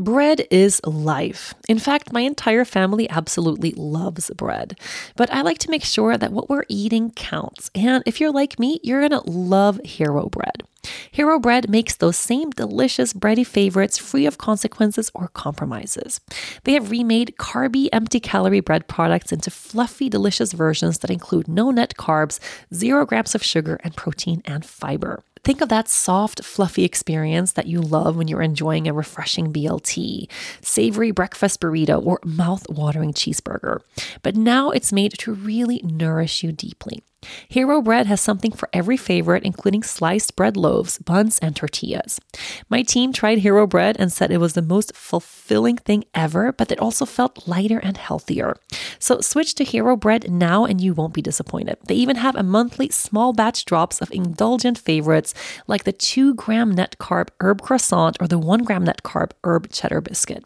Bread is life. In fact, my entire family absolutely loves bread. But I like to make sure that what we're eating counts. And if you're like me, you're going to love Hero Bread. Hero Bread makes those same delicious bready favorites free of consequences or compromises. They have remade carby, empty calorie bread products into fluffy, delicious versions that include no net carbs, zero grams of sugar, and protein and fiber. Think of that soft, fluffy experience that you love when you're enjoying a refreshing BLT, savory breakfast burrito, or mouth watering cheeseburger. But now it's made to really nourish you deeply. Hero Bread has something for every favorite, including sliced bread loaves, buns, and tortillas. My team tried Hero Bread and said it was the most fulfilling thing ever, but it also felt lighter and healthier. So switch to Hero Bread now and you won't be disappointed. They even have a monthly small batch drops of indulgent favorites like the 2 gram net carb herb croissant or the 1 gram net carb herb cheddar biscuit.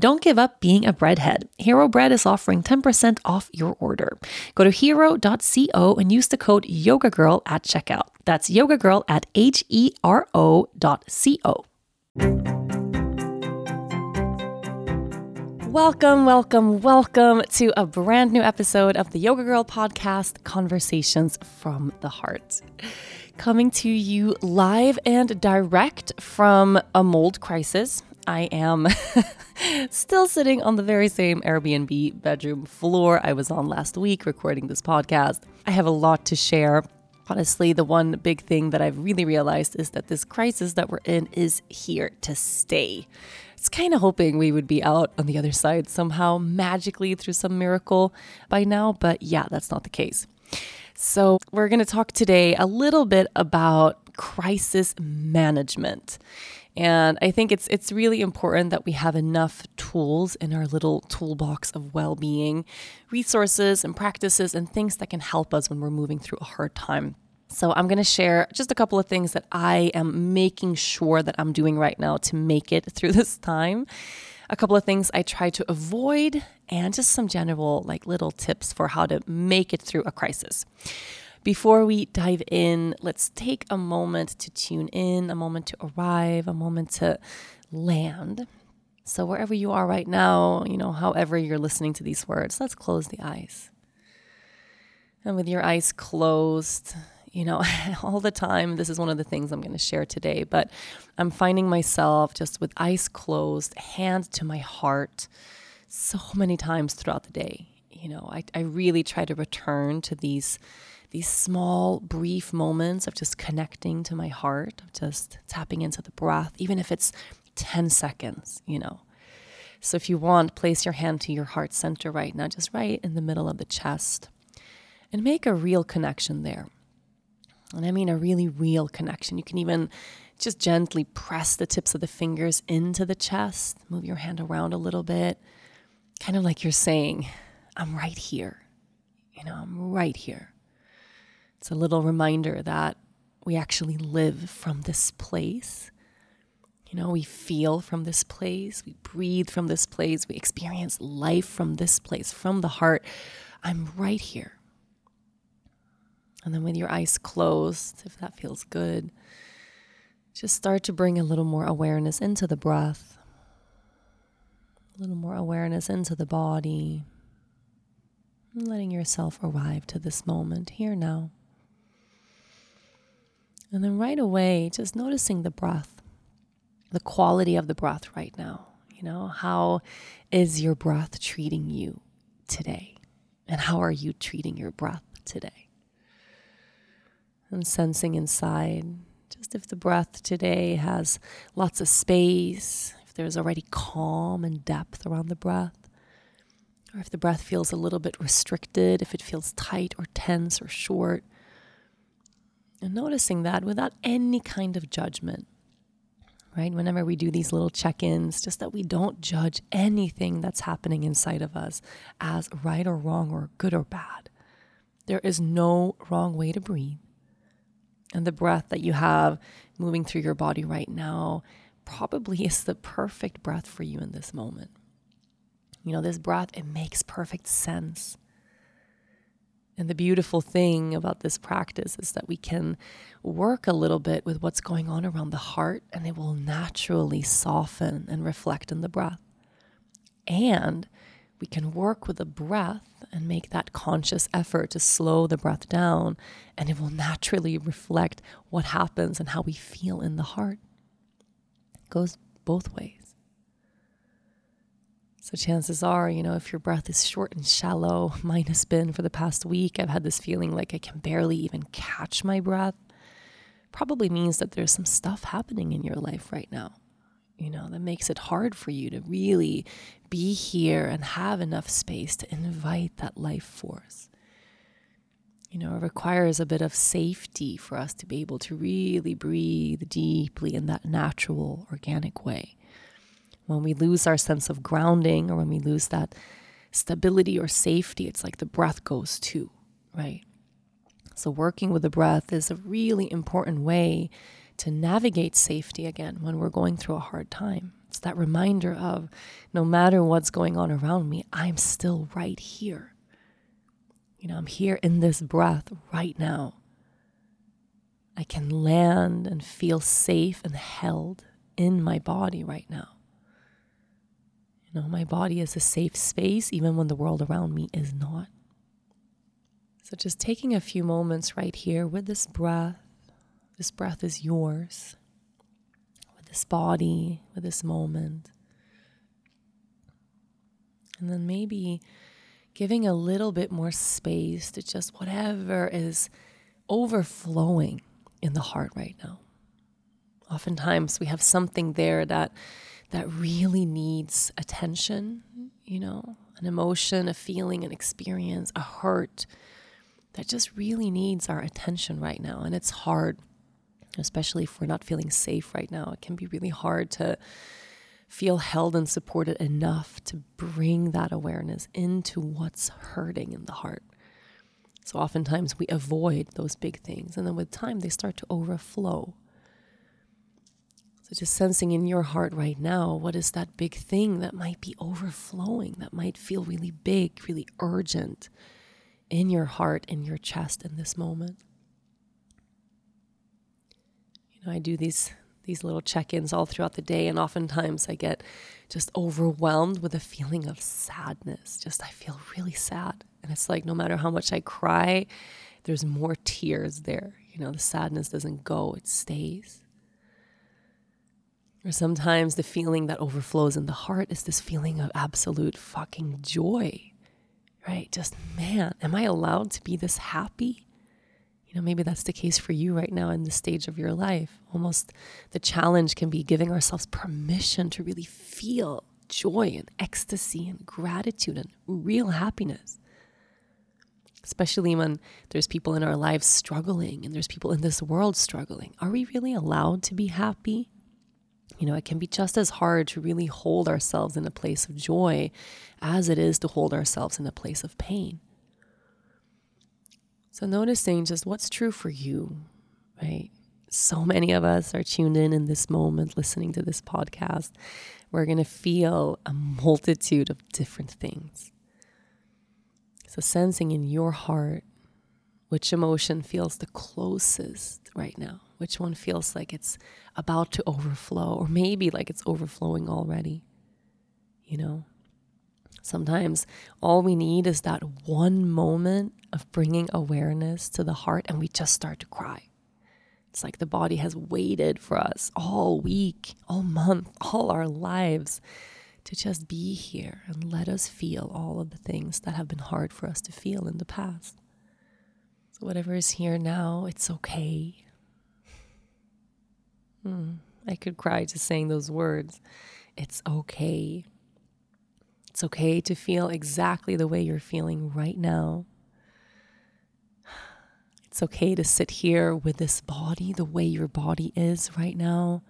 Don't give up being a breadhead. Hero Bread is offering 10% off your order. Go to hero.co and use the code YogaGirl at checkout. That's YogaGirl at H E R O dot C O. Welcome, welcome, welcome to a brand new episode of the Yoga Girl podcast, Conversations from the Heart. Coming to you live and direct from a mold crisis I am still sitting on the very same Airbnb bedroom floor I was on last week recording this podcast. I have a lot to share. Honestly, the one big thing that I've really realized is that this crisis that we're in is here to stay. It's kind of hoping we would be out on the other side somehow magically through some miracle by now, but yeah, that's not the case. So, we're going to talk today a little bit about crisis management. And I think it's it's really important that we have enough tools in our little toolbox of well-being, resources and practices and things that can help us when we're moving through a hard time. So I'm going to share just a couple of things that I am making sure that I'm doing right now to make it through this time. A couple of things I try to avoid and just some general like little tips for how to make it through a crisis. Before we dive in, let's take a moment to tune in, a moment to arrive, a moment to land. So, wherever you are right now, you know, however you're listening to these words, let's close the eyes. And with your eyes closed, you know, all the time, this is one of the things I'm going to share today, but I'm finding myself just with eyes closed, hand to my heart, so many times throughout the day. You know, I, I really try to return to these these small, brief moments of just connecting to my heart, of just tapping into the breath, even if it's 10 seconds, you know. So if you want, place your hand to your heart center right now, just right in the middle of the chest, and make a real connection there. And I mean a really real connection. You can even just gently press the tips of the fingers into the chest, move your hand around a little bit, kind of like you're saying, I'm right here. You know, I'm right here. It's a little reminder that we actually live from this place. You know, we feel from this place, we breathe from this place, we experience life from this place, from the heart. I'm right here. And then with your eyes closed, if that feels good, just start to bring a little more awareness into the breath, a little more awareness into the body, letting yourself arrive to this moment here now. And then right away, just noticing the breath, the quality of the breath right now. You know, how is your breath treating you today? And how are you treating your breath today? And sensing inside, just if the breath today has lots of space, if there's already calm and depth around the breath, or if the breath feels a little bit restricted, if it feels tight or tense or short and noticing that without any kind of judgment, right? Whenever we do these little check ins, just that we don't judge anything that's happening inside of us as right or wrong or good or bad. There is no wrong way to breathe. And the breath that you have moving through your body right now probably is the perfect breath for you in this moment. You know, this breath, it makes perfect sense. And the beautiful thing about this practice is that we can work a little bit with what's going on around the heart, and it will naturally soften and reflect in the breath. And we can work with the breath and make that conscious effort to slow the breath down, and it will naturally reflect what happens and how we feel in the heart. It goes both ways. So chances are, you know, if your breath is short and shallow, mine has been for the past week, I've had this feeling like I can barely even catch my breath. Probably means that there's some stuff happening in your life right now, you know, that makes it hard for you to really be here and have enough space to invite that life force. You know, it requires a bit of safety for us to be able to really breathe deeply in that natural, organic way when we lose our sense of grounding or when we lose that stability or safety, it's like the breath goes too, right? So, working with the breath is a really important way to navigate safety again when we're going through a hard time. It's that reminder of no matter what's going on around me, I'm still right here. You know, I'm here in this breath right now. I can land and feel safe and held in my body right now. Know, my body is a safe space even when the world around me is not. So just taking a few moments right here with this breath. This breath is yours. With this body, with this moment. And then maybe giving a little bit more space to just whatever is overflowing in the heart right now. Oftentimes we have something there that that really needs attention, you know, an emotion, a feeling, an experience, a hurt that just really needs our attention right now. And it's hard, especially if we're not feeling safe right now. It can be really hard to feel held and supported enough to bring that awareness into what's hurting in the heart. So oftentimes we avoid those big things, and then with time they start to overflow. So, just sensing in your heart right now, what is that big thing that might be overflowing, that might feel really big, really urgent in your heart, in your chest in this moment? You know, I do these these little check-ins all throughout the day and oftentimes I get just overwhelmed with a feeling of sadness. Just I feel really sad. And it's like no matter how much I cry, there's more tears there. You know, the sadness doesn't go, it stays. Or sometimes the feeling that overflows in the heart is this feeling of absolute fucking joy, right? Just, man, am I allowed to be this happy? You know, maybe that's the case for you right now in this stage of your life. Almost the challenge can be giving ourselves permission to really feel joy and ecstasy and gratitude and real happiness. Especially when there's people in our lives struggling and there's people in this world struggling. Are we really allowed to be happy? You know, it can be just as hard to really hold ourselves in a place of joy as it is to hold ourselves in a place of pain. So, noticing just what's true for you, right? So many of us are tuned in in this moment listening to this podcast. We're going to feel a multitude of different things. So, sensing in your heart which emotion feels the closest right now which one feels like it's about to overflow, or maybe like it's overflowing already. You know, sometimes all we need is that one moment of bringing awareness to the heart, and we just start to cry. It's like the body has waited for us all week, all month, all our lives to just be here and let us feel all of the things that have been hard for us to feel in the past. So, whatever is here now, it's okay. Hmm. I could cry just saying those words. It's okay. It's okay to feel exactly the way you're feeling right now. It's okay to sit here with this body the way your body is right now.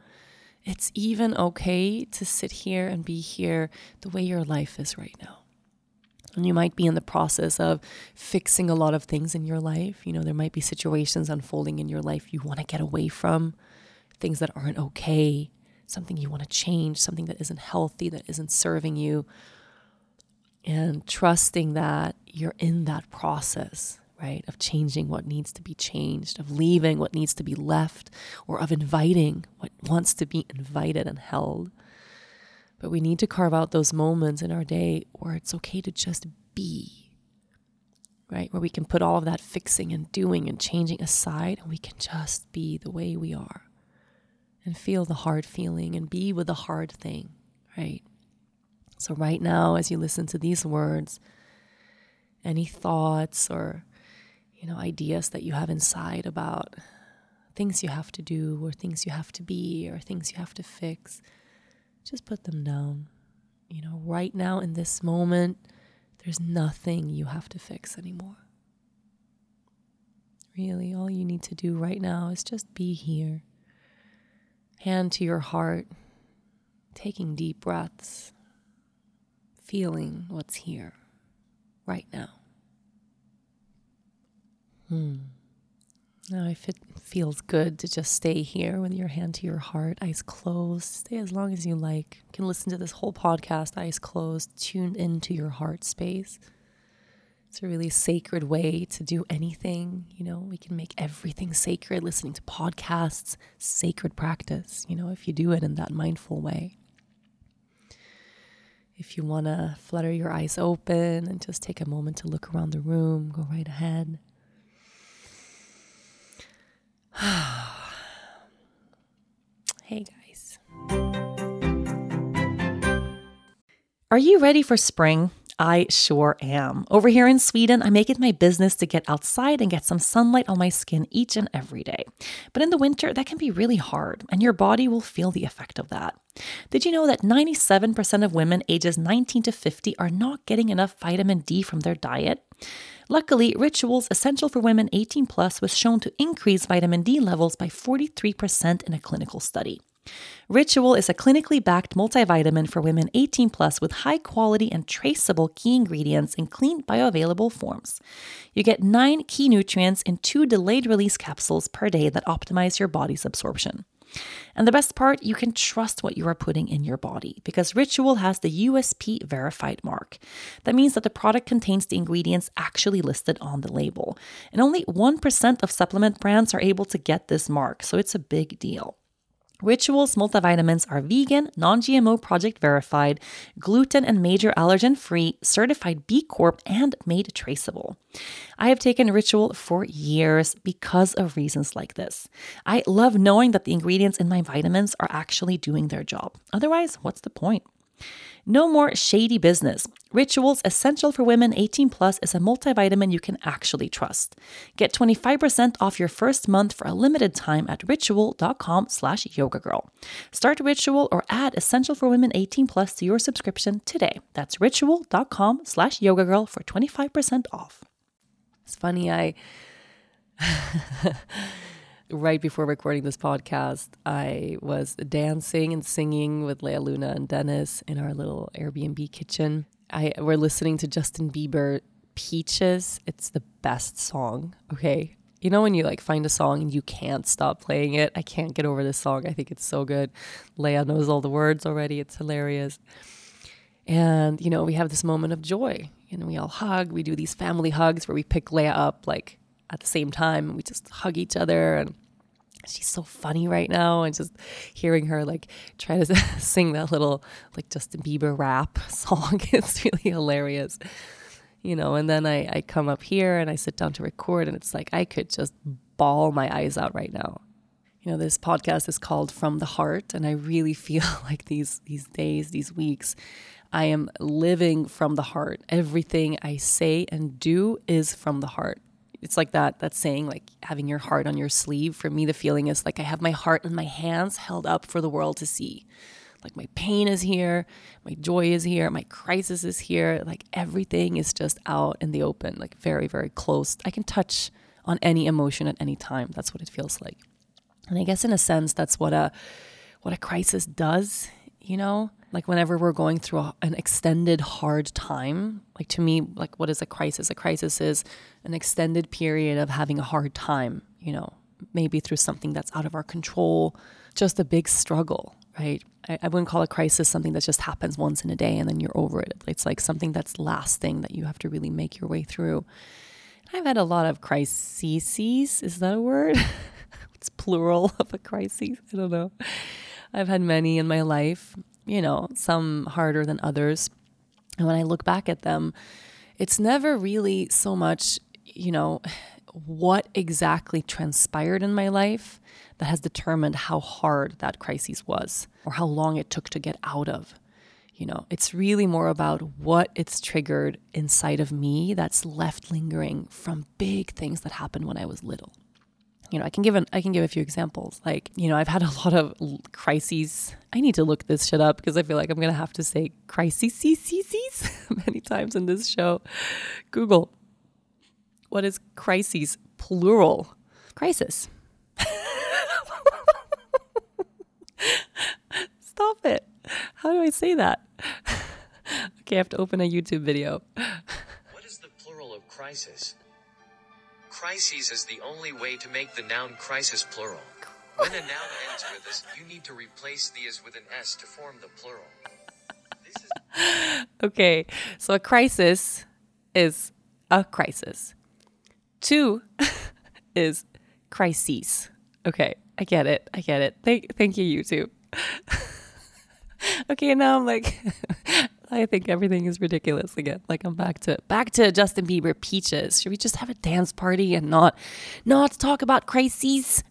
It's even okay to sit here and be here the way your life is right now. And you might be in the process of fixing a lot of things in your life. You know, there might be situations unfolding in your life you want to get away from things that aren't okay, something you want to change, something that isn't healthy, that isn't serving you. And trusting that you're in that process right? Of changing what needs to be changed, of leaving what needs to be left, or of inviting what wants to be invited and held. But we need to carve out those moments in our day where it's okay to just be, right? Where we can put all of that fixing and doing and changing aside and we can just be the way we are and feel the hard feeling and be with the hard thing, right? So, right now, as you listen to these words, any thoughts or you know ideas that you have inside about things you have to do or things you have to be or things you have to fix just put them down. You know right now in this moment there's nothing you have to fix anymore. Really all you need to do right now is just be here. Hand to your heart taking deep breaths feeling what's here right now. Hmm. Now, if it feels good to just stay here with your hand to your heart, eyes closed, stay as long as you like. You can listen to this whole podcast, eyes closed, tuned into your heart space. It's a really sacred way to do anything. You know, we can make everything sacred. Listening to podcasts, sacred practice, you know, if you do it in that mindful way. If you want to flutter your eyes open and just take a moment to look around the room, go right ahead. hey guys. Are you ready for spring? I sure am. Over here in Sweden, I make it my business to get outside and get some sunlight on my skin each and every day. But in the winter, that can be really hard, and your body will feel the effect of that. Did you know that 97% of women ages 19 to 50 are not getting enough vitamin D from their diet? Luckily, Rituals Essential for Women 18 Plus was shown to increase vitamin D levels by 43% in a clinical study. Ritual is a clinically backed multivitamin for women 18 plus with high quality and traceable key ingredients in clean bioavailable forms. You get nine key nutrients in two delayed release capsules per day that optimize your body's absorption. And the best part, you can trust what you are putting in your body because Ritual has the USP verified mark. That means that the product contains the ingredients actually listed on the label. And only 1% of supplement brands are able to get this mark, so it's a big deal. Rituals multivitamins are vegan, non GMO project verified, gluten and major allergen free, certified B Corp, and made traceable. I have taken Ritual for years because of reasons like this. I love knowing that the ingredients in my vitamins are actually doing their job. Otherwise, what's the point? No more shady business. Rituals Essential for Women 18 Plus is a multivitamin you can actually trust. Get 25% off your first month for a limited time at ritual.com slash yogagirl. Start Ritual or add Essential for Women 18 Plus to your subscription today. That's ritual.com slash yogagirl for 25% off. It's funny, I... right before recording this podcast, I was dancing and singing with Lea Luna and Dennis in our little Airbnb kitchen. I we're listening to Justin Bieber Peaches. It's the best song. Okay. You know when you like find a song and you can't stop playing it? I can't get over this song. I think it's so good. Lea knows all the words already. It's hilarious. And you know, we have this moment of joy and we all hug. We do these family hugs where we pick Lea up like at the same time we just hug each other and she's so funny right now and just hearing her like try to sing that little like Justin Bieber rap song it's really hilarious. You know and then I, I come up here and I sit down to record and it's like I could just bawl my eyes out right now. You know this podcast is called from the heart and I really feel like these these days these weeks I am living from the heart. Everything I say and do is from the heart it's like that that saying like having your heart on your sleeve. For me the feeling is like i have my heart in my hands held up for the world to see. Like my pain is here my joy is here my crisis is here. Like everything is just out in the open like very very close. I can touch on any emotion at any time. That's what it feels like. And i guess in a sense that's what a what a crisis does you know? Like whenever we're going through a, an extended hard time like to me like what is a crisis a crisis is an extended period of having a hard time you know maybe through something that's out of our control just a big struggle right I, I wouldn't call a crisis something that just happens once in a day and then you're over it it's like something that's lasting that you have to really make your way through I've had a lot of crises. Is that a word? it's plural of a crisis. I don't know. I've had many in my life, you know, some harder than others. And when I look back at them, it's never really so much, you know, what exactly transpired in my life that has determined how hard that crisis was or how long it took to get out of. You know, it's really more about what it's triggered inside of me that's left lingering from big things that happened when I was little. You know, I can give an I can give a few examples. Like, you know, I've had a lot of crises. I need to look this shit up because I feel like I'm gonna have to say crises many times in this show. Google what is crises plural? Crisis. Stop it. How do I say that? okay, I have to open a YouTube video. what is the plural of crisis? Crises is the only way to make the noun crisis plural. When a noun ends with s, you need to replace the is with an s to form the plural. Is- okay, so a crisis is a crisis. Two is crises. Okay, I get it. I get it. Thank, thank you, YouTube. okay, now I'm like, I think everything is ridiculous again. Like I'm back to back to Justin Bieber peaches. Should we just have a dance party and not not talk about crises?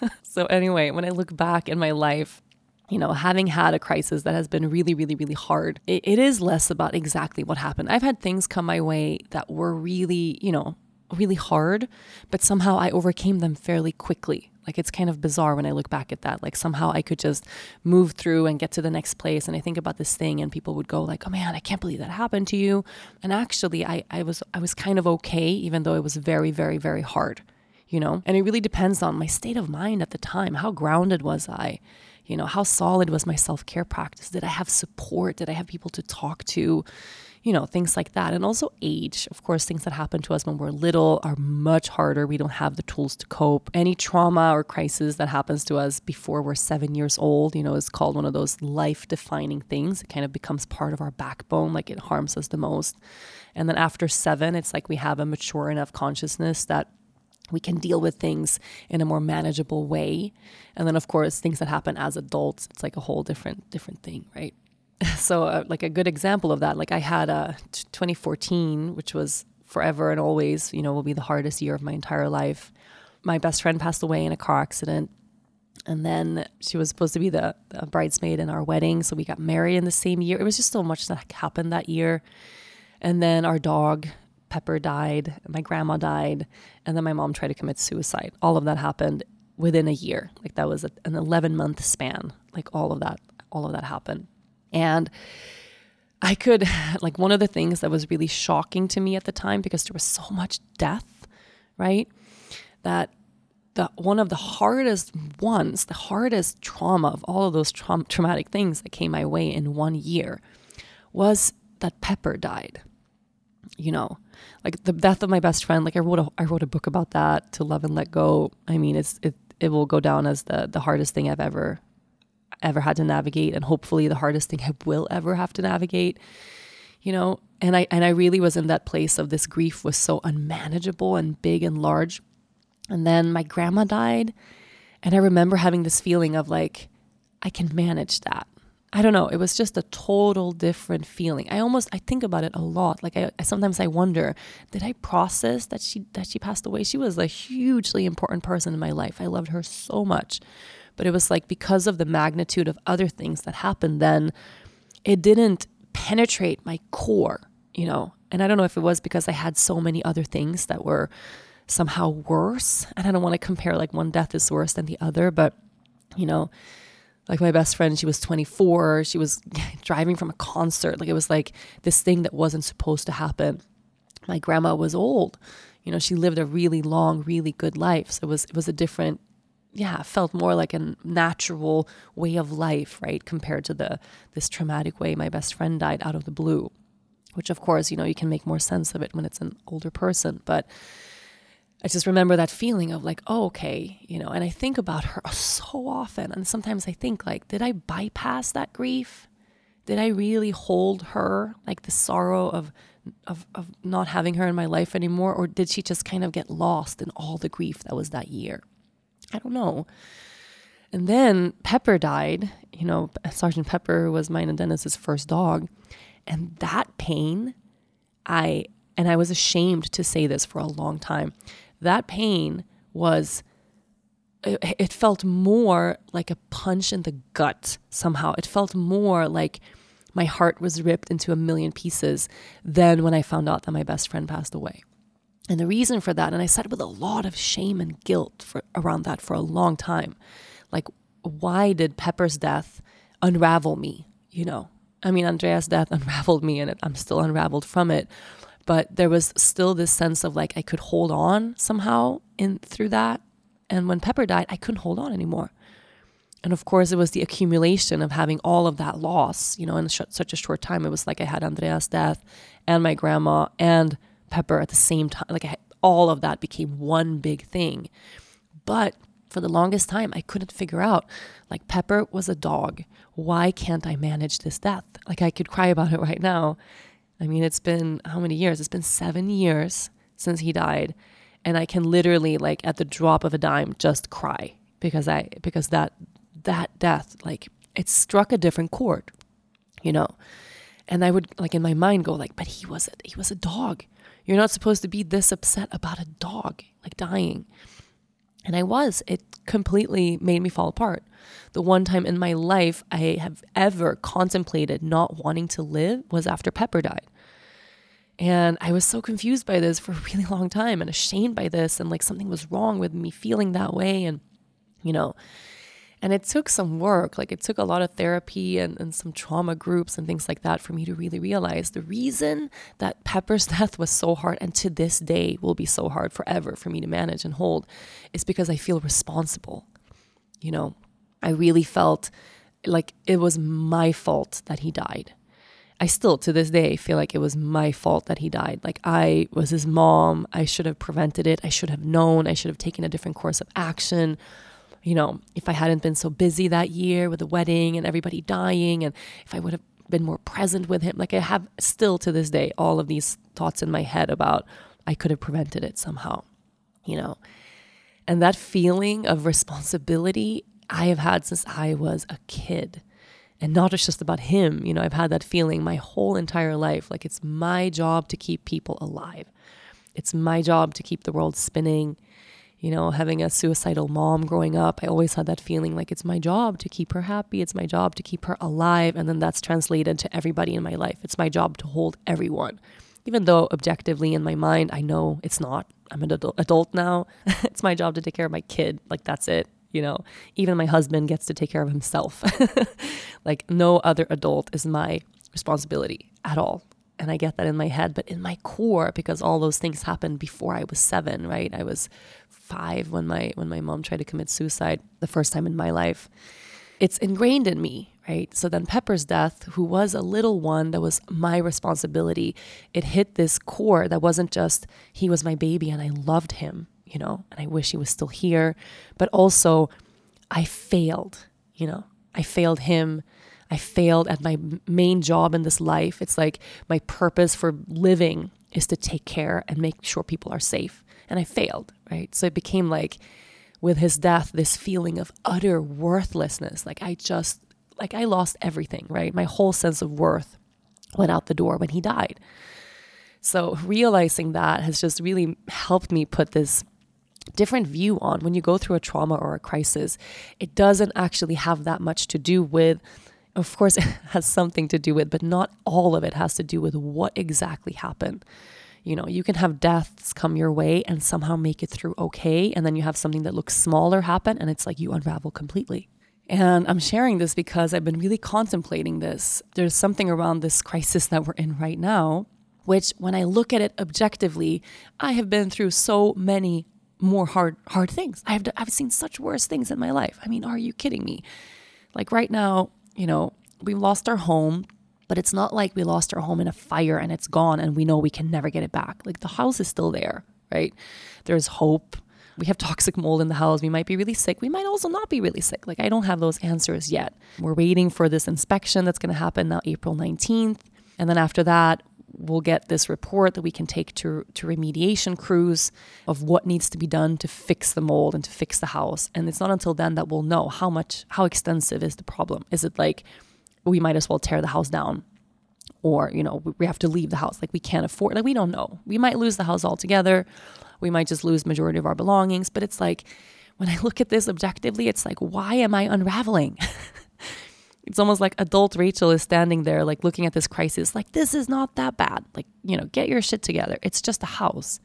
so anyway, when I look back in my life, you know, having had a crisis that has been really, really, really hard, it, it is less about exactly what happened. I've had things come my way that were really, you know, really hard, but somehow I overcame them fairly quickly. Like it's kind of bizarre when I look back at that. Like somehow I could just move through and get to the next place. And I think about this thing and people would go like, oh man, I can't believe that happened to you. And actually I, I was I was kind of okay, even though it was very, very, very hard. You know? And it really depends on my state of mind at the time. How grounded was I? You know, how solid was my self-care practice? Did I have support? Did I have people to talk to? you know, things like that. And also age. Of course, things that happen to us when we're little are much harder. We don't have the tools to cope. Any trauma or crisis that happens to us before we're seven years old, you know, is called one of those life defining things. It kind of becomes part of our backbone, like it harms us the most. And then after seven, it's like we have a mature enough consciousness that we can deal with things in a more manageable way. And then of course things that happen as adults it's like a whole different different thing right? So uh, like a good example of that like i had a 2014 which was forever and always you know will be the hardest year of my entire life. My best friend passed away in a car accident. And then she was supposed to be the, the bridesmaid in our wedding so we got married in the same year. It was just so much that happened that year. And then our dog pepper died my grandma died and then my mom tried to commit suicide all of that happened within a year like that was an 11 month span like all of that all of that happened and I could, like, one of the things that was really shocking to me at the time because there was so much death, right? That the one of the hardest ones, the hardest trauma of all of those tra- traumatic things that came my way in one year was that Pepper died. You know, like the death of my best friend. Like I wrote a I wrote a book about that to love and let go. I mean, it's it it will go down as the the hardest thing I've ever ever had to navigate and hopefully the hardest thing I will ever have to navigate you know and I and I really was in that place of this grief was so unmanageable and big and large and then my grandma died and I remember having this feeling of like I can manage that I don't know. It was just a total different feeling. I almost I think about it a lot. Like I, I, sometimes I wonder, did I process that she that she passed away? She was a hugely important person in my life. I loved her so much. But it was like because of the magnitude of other things that happened then, it didn't penetrate my core, you know. And I don't know if it was because I had so many other things that were somehow worse. And I don't want to compare like one death is worse than the other, but you know, like my best friend, she was 24, she was driving from a concert. Like it was like this thing that wasn't supposed to happen. My grandma was old. You know, she lived a really long, really good life. So it was it was a different yeah, felt more like a natural way of life, right? Compared to the this traumatic way my best friend died out of the blue, which of course, you know, you can make more sense of it when it's an older person, but I just remember that feeling of like, oh, okay, you know, and I think about her so often. And sometimes I think, like, did I bypass that grief? did I really hold her like the sorrow of of of not having her in my life anymore or did she just kind of get lost in all the grief that was that year? I don't know. And then Pepper died. You know, Sergeant Pepper was mine and Dennis's first dog. And that pain, I, and I was ashamed to say this for a long time, that pain was, it, felt more like a punch in the gut somehow. It felt more like my heart was ripped into a million pieces than when I found out that my best friend passed away. And the reason for that, and I said with a lot of shame and guilt for, around that for a long time, like, why did Pepper's death unravel me? You know, I mean, Andrea's death unraveled me and I'm still unraveled from it. But there was still this sense of like I could hold on somehow in through that. And when Pepper died, I couldn't hold on anymore. And of course, it was the accumulation of having all of that loss, you know, in sh- such a short time. It was like I had Andrea's death and my grandma and Pepper at the same time. Like had, all of that became one big thing. But for the longest time, I couldn't figure out like Pepper was a dog. Why can't I manage this death? Like I could cry about it right now. I mean, it's been how many years? It's been seven years since he died. And I can literally, like, at the drop of a dime, just cry because I, because that, that death, like, it struck a different chord, you know? And I would, like, in my mind go, like, but he was, a, he was a dog. You're not supposed to be this upset about a dog, like, dying. And I was. It completely made me fall apart. The one time in my life I have ever contemplated not wanting to live was after Pepper died. And I was so confused by this for a really long time and ashamed by this. And like something was wrong with me feeling that way. And, you know, and it took some work, like it took a lot of therapy and, and some trauma groups and things like that for me to really realize the reason that Pepper's death was so hard and to this day will be so hard forever for me to manage and hold is because I feel responsible. You know, I really felt like it was my fault that he died. I still, to this day, feel like it was my fault that he died. Like I was his mom. I should have prevented it. I should have known. I should have taken a different course of action you know, if I hadn't been so busy that year with the wedding and everybody dying, and if I would have been more present with him, like I have still to this day all of these thoughts in my head about I could have prevented it somehow, you know. And that feeling of responsibility I have had since I was a kid. And not just about him, you know, I've had that feeling my whole entire life. Like it's my job to keep people alive. It's my job to keep the world spinning you know, having a suicidal mom growing up, I always had that feeling like it's my job to keep her happy. It's my job to keep her alive. And then that's translated to everybody in my life. It's my job to hold everyone. Even though objectively in my mind, I know it's not. I'm an adult now. it's my job to take care of my kid. Like, that's it. You know, even my husband gets to take care of himself. like, no other adult is my responsibility at all and I get that in my head, but in my core, because all those things happened before I was seven, right? I was five when my when my mom tried to commit suicide the first time in my life. It's ingrained in me, right? So then Pepper's death, who was a little one that was my responsibility, it hit this core that wasn't just he was my baby and I loved him, you know, and I wish he was still here, but also I failed, you know, I failed him I failed at my main job in this life. It's like my purpose for living is to take care and make sure people are safe. And I failed, right? So it became like with his death, this feeling of utter worthlessness. Like I just, like I lost everything, right? My whole sense of worth went out the door when he died. So realizing that has just really helped me put this different view on when you go through a trauma or a crisis. It doesn't actually have that much to do with of course, it has something to do with, but not all of it has to do with what exactly happened. You know, you can have deaths come your way and somehow make it through okay. And then you have something that looks smaller happen and it's like you unravel completely. And I'm sharing this because I've been really contemplating this. There's something around this crisis that we're in right now, which when I look at it objectively, I have been through so many more hard hard things. I've I've seen such worse things in my life. I mean, are you kidding me? Like right now, you know, we lost our home, but it's not like we lost our home in a fire and it's gone and we know we can never get it back. Like the house is still there, right? There's hope. we have toxic mold in the house. We might be really sick. We might also not be really sick. Like, I don't have those answers yet. We're waiting for this inspection that's going to happen now, April 19th. And then after that, we'll get this report that we can take to, to remediation crews of what needs to be done to fix the mold and to fix the house. And it's not until then that we'll know how much, how extensive is the problem. Is it like we might as well tear the house down? Or, you know, we have to leave the house. Like we can't afford, like we don't know. We might lose the house altogether. We might just lose majority of our belongings. But it's like, when I look at this objectively, it's like, why am I unraveling? it's almost like adult Rachel is standing there, like looking at this crisis, like, this is not that bad. Like, you know, get your shit together. It's just a house.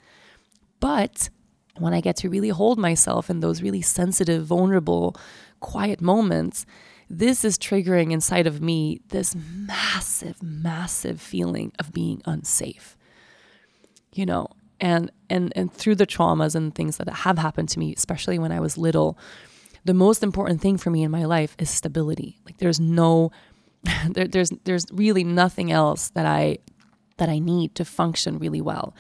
But when I get to really hold myself in those really sensitive, vulnerable, quiet moments, this is triggering inside of me this massive, massive feeling of being unsafe. You know, and and and through the traumas and things that have happened to me, especially when I was little, the most important thing for me in my life is stability. Like there's no there, there's there's really nothing else that I that I need to function really well.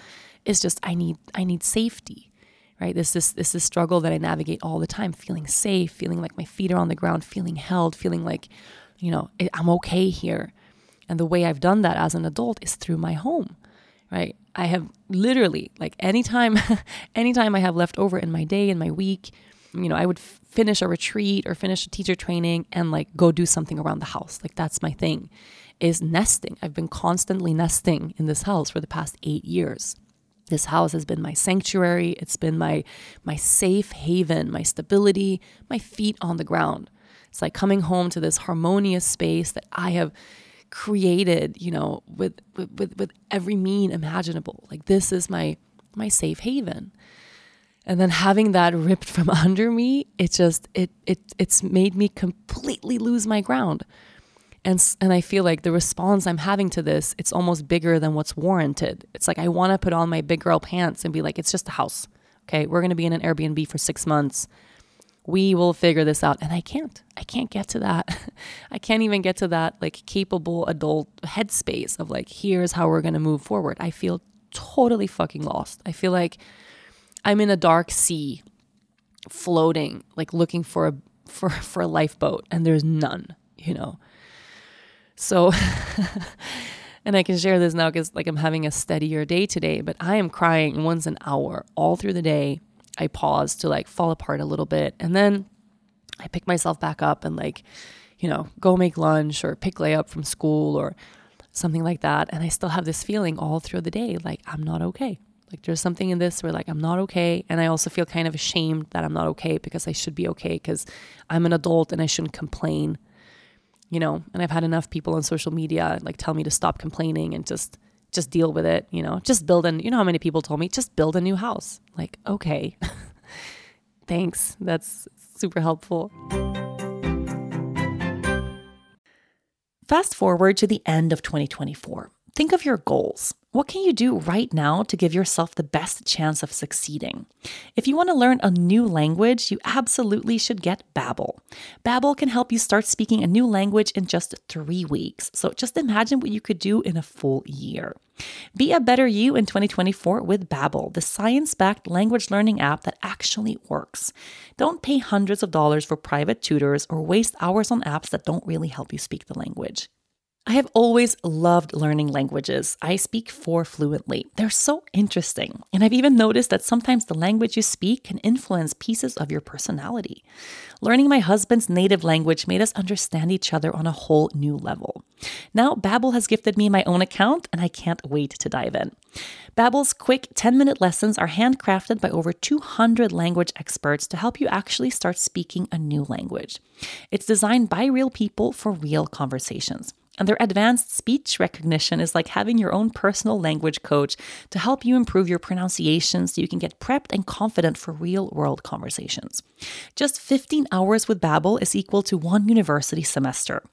It's just I need I need safety. Right? This is this is struggle that I navigate all the time, feeling safe, feeling like my feet are on the ground, feeling held, feeling like, you know, I'm okay here. And the way I've done that as an adult is through my home. Right? I have literally like anytime anytime I have left over in my day in my week, you know, I would finish a retreat or finish a teacher training and like go do something around the house. Like that's my thing is nesting. I've been constantly nesting in this house for the past 8 years. This house has been my sanctuary. It's been my my safe haven, my stability, my feet on the ground. It's like coming home to this harmonious space that I have created, you know, with with with every mean imaginable. Like this is my my safe haven and then having that ripped from under me it just it it it's made me completely lose my ground. And and I feel like the response I'm having to this it's almost bigger than what's warranted. It's like I want to put on my big girl pants and be like it's just a house okay? We're going to be in an Airbnb for 6 months. We will figure this out. And I can't. I can't get to that. I can't even get to that like capable adult headspace of like here's how we're going to move forward. I feel totally fucking lost. I feel like I'm in a dark sea floating, like looking for a for for a lifeboat and there's none, you know. So and I can share this now cuz like I'm having a steadier day today, but I am crying once an hour all through the day. I pause to like fall apart a little bit and then I pick myself back up and like, you know, go make lunch or pick Lea up from school or something like that. And I still have this feeling all through the day like I'm not okay. Like there's something in this where like I'm not okay and I also feel kind of ashamed that I'm not okay because I should be okay cuz I'm an adult and I shouldn't complain. You know, and I've had enough people on social media like tell me to stop complaining and just just deal with it, you know. Just build an you know how many people told me just build a new house. Like, okay. Thanks. That's super helpful. Fast forward to the end of 2024. Think of your goals. What can you do right now to give yourself the best chance of succeeding? If you want to learn a new language, you absolutely should get Babbel. Babbel can help you start speaking a new language in just 3 weeks. So just imagine what you could do in a full year. Be a better you in 2024 with Babbel, the science-backed language learning app that actually works. Don't pay hundreds of dollars for private tutors or waste hours on apps that don't really help you speak the language. I have always loved learning languages. I speak four fluently. They're so interesting. And I've even noticed that sometimes the language you speak can influence pieces of your personality. Learning my husband's native language made us understand each other on a whole new level. Now, Babbel has gifted me my own account, and I can't wait to dive in. Babbel's quick 10-minute lessons are handcrafted by over 200 language experts to help you actually start speaking a new language. It's designed by real people for real conversations. And their advanced speech recognition is like having your own personal language coach to help you improve your pronunciation so you can get prepped and confident for real world conversations. Just 15 hours with Babbel is equal to one university semester.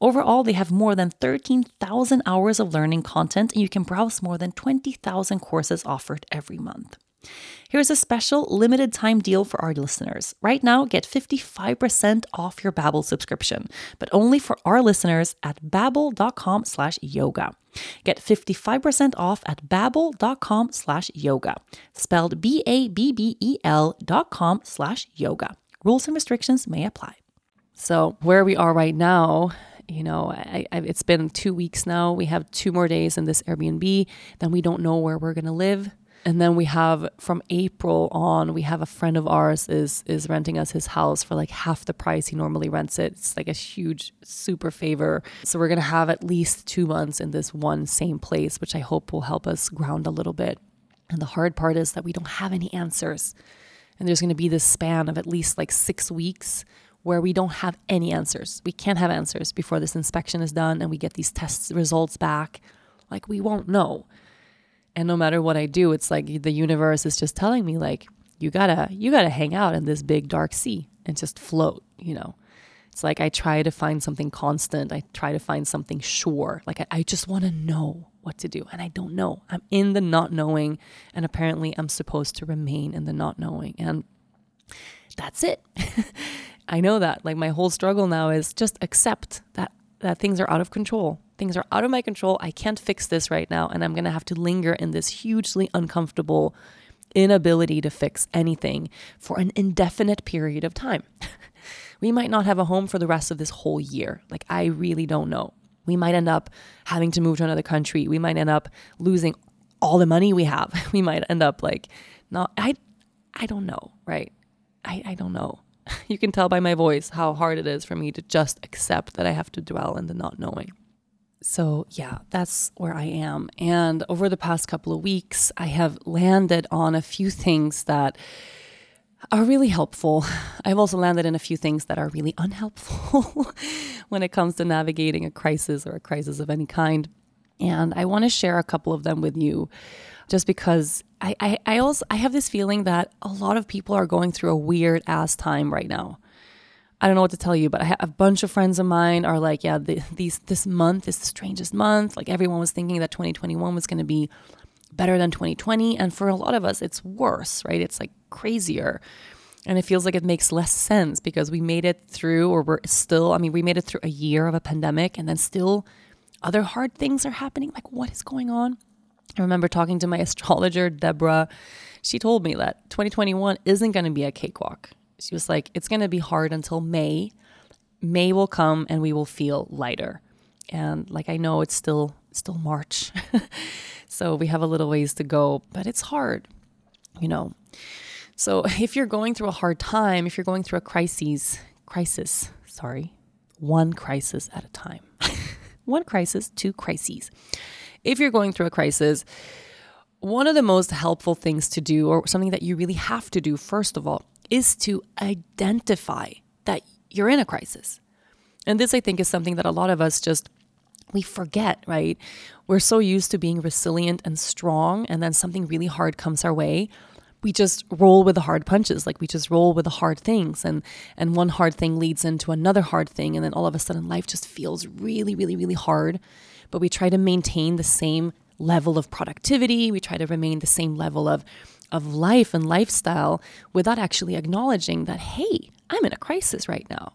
Overall, they have more than 13,000 hours of learning content and you can browse more than 20,000 courses offered every month. Here's a special limited time deal for our listeners. Right now, get 55% off your Babbel subscription, but only for our listeners at babbel.com slash yoga. Get 55% off at babbel.com slash yoga, spelled B-A-B-B-E-L dot com slash yoga. Rules and restrictions may apply. So where we are right now, you know, I, I, it's been two weeks now. We have two more days in this Airbnb. Then we don't know where we're going to live and then we have from April on, we have a friend of ours is is renting us his house for like half the price he normally rents it. It's like a huge super favor. So we're gonna have at least two months in this one same place, which I hope will help us ground a little bit. And the hard part is that we don't have any answers. And there's gonna be this span of at least like six weeks where we don't have any answers. We can't have answers before this inspection is done and we get these test results back. Like we won't know. And no matter what I do, it's like the universe is just telling me like you gotta you gotta hang out in this big dark sea and just float, you know. It's like I try to find something constant. I try to find something sure. Like I, I just want to know what to do. And I don't know. I'm in the not knowing. And apparently I'm supposed to remain in the not knowing. And that's it. I know that. Like my whole struggle now is just accept that that things are out of control. Things are out of my control. I can't fix this right now. And I'm going to have to linger in this hugely uncomfortable inability to fix anything for an indefinite period of time. we might not have a home for the rest of this whole year. Like, I really don't know. We might end up having to move to another country. We might end up losing all the money we have. We might end up like, not, I, I don't know, right? I, I don't know. You can tell by my voice how hard it is for me to just accept that I have to dwell in the not knowing. So, yeah, that's where I am. And over the past couple of weeks, I have landed on a few things that are really helpful. I've also landed in a few things that are really unhelpful when it comes to navigating a crisis or a crisis of any kind. And I want to share a couple of them with you just because I, I, I also I have this feeling that a lot of people are going through a weird ass time right now. I don't know what to tell you, but I have a bunch of friends of mine are like, yeah, the, these this month is the strangest month. Like everyone was thinking that 2021 was going to be better than 2020, and for a lot of us, it's worse, right? It's like crazier, and it feels like it makes less sense because we made it through, or we're still. I mean, we made it through a year of a pandemic, and then still other hard things are happening. Like, what is going on? I remember talking to my astrologer, Deborah. She told me that 2021 isn't going to be a cakewalk she was like, it's going to be hard until May. May will come and we will feel lighter. And like I know it's still still March. so we have a little ways to go, but it's hard, you know. So if you're going through a hard time, if you're going through a crisis, crisis, sorry, one crisis at a time. one crisis, two crises. If you're going through a crisis, one of the most helpful things to do, or something that you really have to do, first of all, is to identify that you're in a crisis. And this, I think, is something that a lot of us just we forget, right? We're so used to being resilient and strong, and then something really hard comes our way. We just roll with the hard punches, like we just roll with the hard things, and and one hard thing leads into another hard thing, and then all of a sudden life just feels really, really, really hard. But we try to maintain the same level of productivity. We try to remain the same level of of life and lifestyle without actually acknowledging that, hey, I'm in a crisis right now.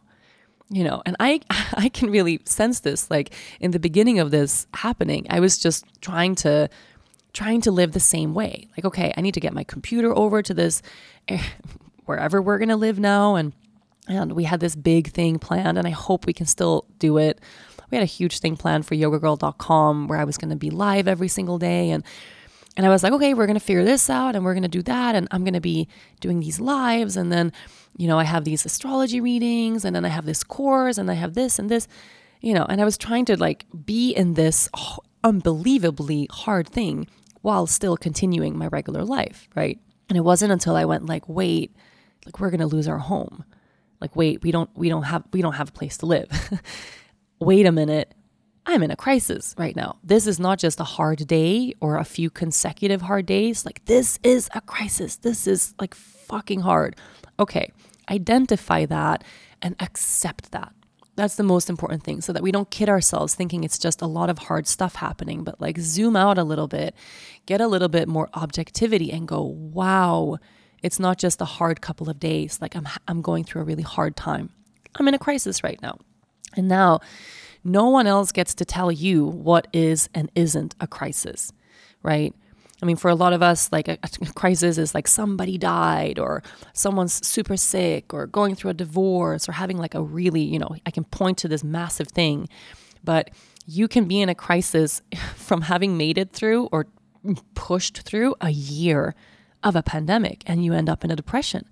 You know, and I I can really sense this. Like in the beginning of this happening, I was just trying to trying to live the same way. Like, okay, I need to get my computer over to this eh, wherever we're gonna live now, and and we had this big thing planned, and I hope we can still do it. We had a huge thing planned for yogagirl.com where I was gonna be live every single day, and and I was like, okay, we're going to figure this out and we're going to do that. And I'm going to be doing these lives. And then, you know, I have these astrology readings and then I have this course and I have this and this, you know, and I was trying to like be in this unbelievably hard thing while still continuing my regular life. Right. And it wasn't until I went like, wait, like we're going to lose our home. Like, wait, we don't, we don't have, we don't have a place to live. wait a minute I'm in a crisis right now. This is not just a hard day or a few consecutive hard days. Like, this is a crisis. This is like fucking hard. Okay, identify that and accept that. That's the most important thing so that we don't kid ourselves thinking it's just a lot of hard stuff happening, but like zoom out a little bit, get a little bit more objectivity and go, wow, it's not just a hard couple of days. Like I'm, I'm going through a really hard time. I'm in a crisis right now. And now no one else gets to tell you what is and isn't a crisis, right? I mean, for a lot of us, like a, a, crisis is like somebody died or someone's super sick or going through a divorce or having like a really, you know, I can point to this massive thing. But you can be in a crisis from having made it through or pushed through a year of a pandemic and you end up in a depression.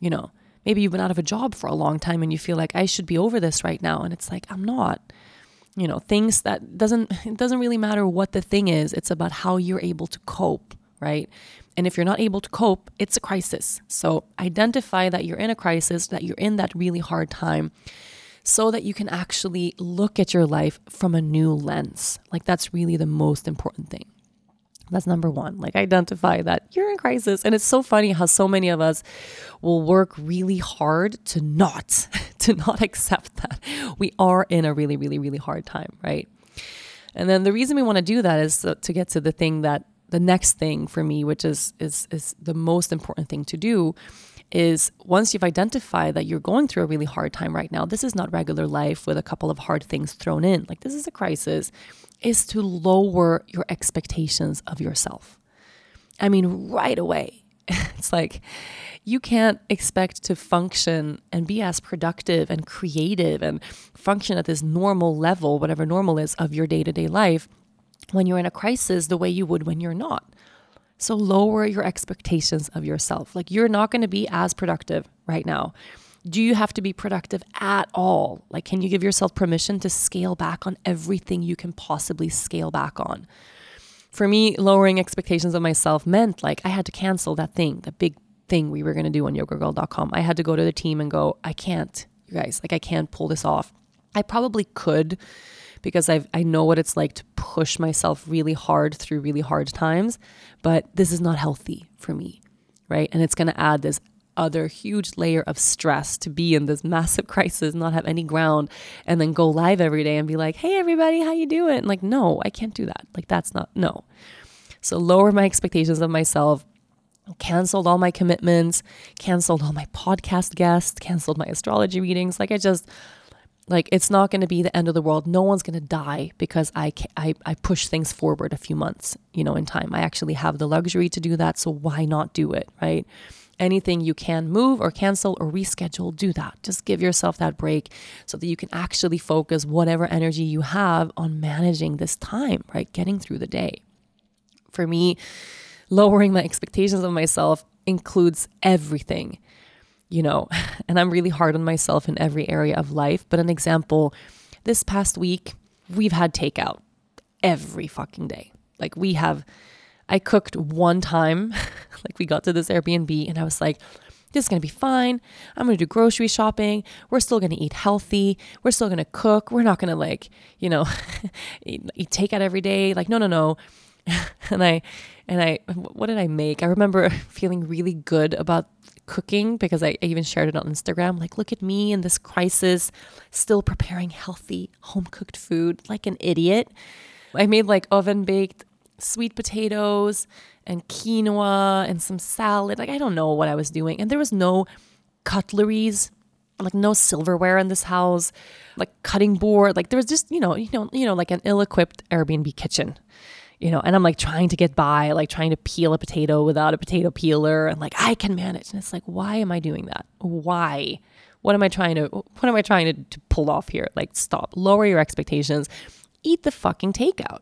You know, maybe you've been out of a job for a long time and you feel like I should be over this right now. And it's like, I'm not. You know things that doesn't it doesn't really matter what the thing is it's about how you're able to cope right? And if you're not able to cope it's a crisis. So identify that you're in a crisis that you're in that really hard time so that you can actually look at your life from a new lens. Like that's really the most important thing that's number one. Like, identify that you're in crisis. And it's so funny how so many of us will work really hard to not, to not accept that we are in a really, really, really hard time, right? And then the reason we want to do that is to get to the thing that the next thing for me, which is is is the most important thing to do, is once you've identified that you're going through a really hard time right now, this is not regular life with a couple of hard things thrown in. Like this is a crisis is to lower your expectations of yourself. I mean, right away, it's like you can't expect to function and be as productive and creative and function at this normal level, whatever normal is, of your day to day life when you're in a crisis the way you would when you're not. So lower your expectations of yourself. Like you're not going to be as productive right now do you have to be productive at all? Like, can you give yourself permission to scale back on everything you can possibly scale back on? For me, lowering expectations of myself meant like I had to cancel that thing, the big thing we were going to do on yogagirl.com. I had to go to the team and go, I can't, you guys, like I can't pull this off. I probably could because i I know what it's like to push myself really hard through really hard times, but this is not healthy for me, right? And it's going to add this other huge layer of stress to be in this massive crisis, not have any ground, and then go live every day and be like, "Hey, everybody, how you doing?" Like, no, I can't do that. Like, that's not no. So lower my expectations of myself. Canceled all my commitments, canceled all my podcast guests, canceled my astrology readings. Like, I just like it's not going to be the end of the world no one's going to die because I, I i push things forward a few months you know in time i actually have the luxury to do that so why not do it right anything you can move or cancel or reschedule, do that. Just give yourself that break so that you can actually focus whatever energy you have on managing this time, right? Getting through the day. For me, lowering my expectations of myself includes everything, you know, and I'm really hard on myself in every area of life. But an example this past week, we've had takeout every fucking day. Like we have I cooked one time, like we got to this Airbnb and I was like, this is going to be fine. I'm going to do grocery shopping. We're still going to eat healthy. We're still going to cook. We're not going to like, you know, eat, eat takeout every day. Like, no, no, no. and I, and I, what did I make? I remember feeling really good about cooking because I even shared it on Instagram. Like, look at me in this crisis, still preparing healthy home cooked food like an idiot. I made like oven baked sweet potatoes and quinoa and some salad. Like I don't know what I was doing. And there was no cutleries, like no silverware in this house, like cutting board. Like there was just, you know, you know, you know, like an ill-equipped Airbnb kitchen. You know, and I'm like trying to get by, like trying to peel a potato without a potato peeler and like I can manage. And it's like, why am I doing that? Why? What am I trying to what am I trying to, to pull off here? Like stop. Lower your expectations. Eat the fucking takeout,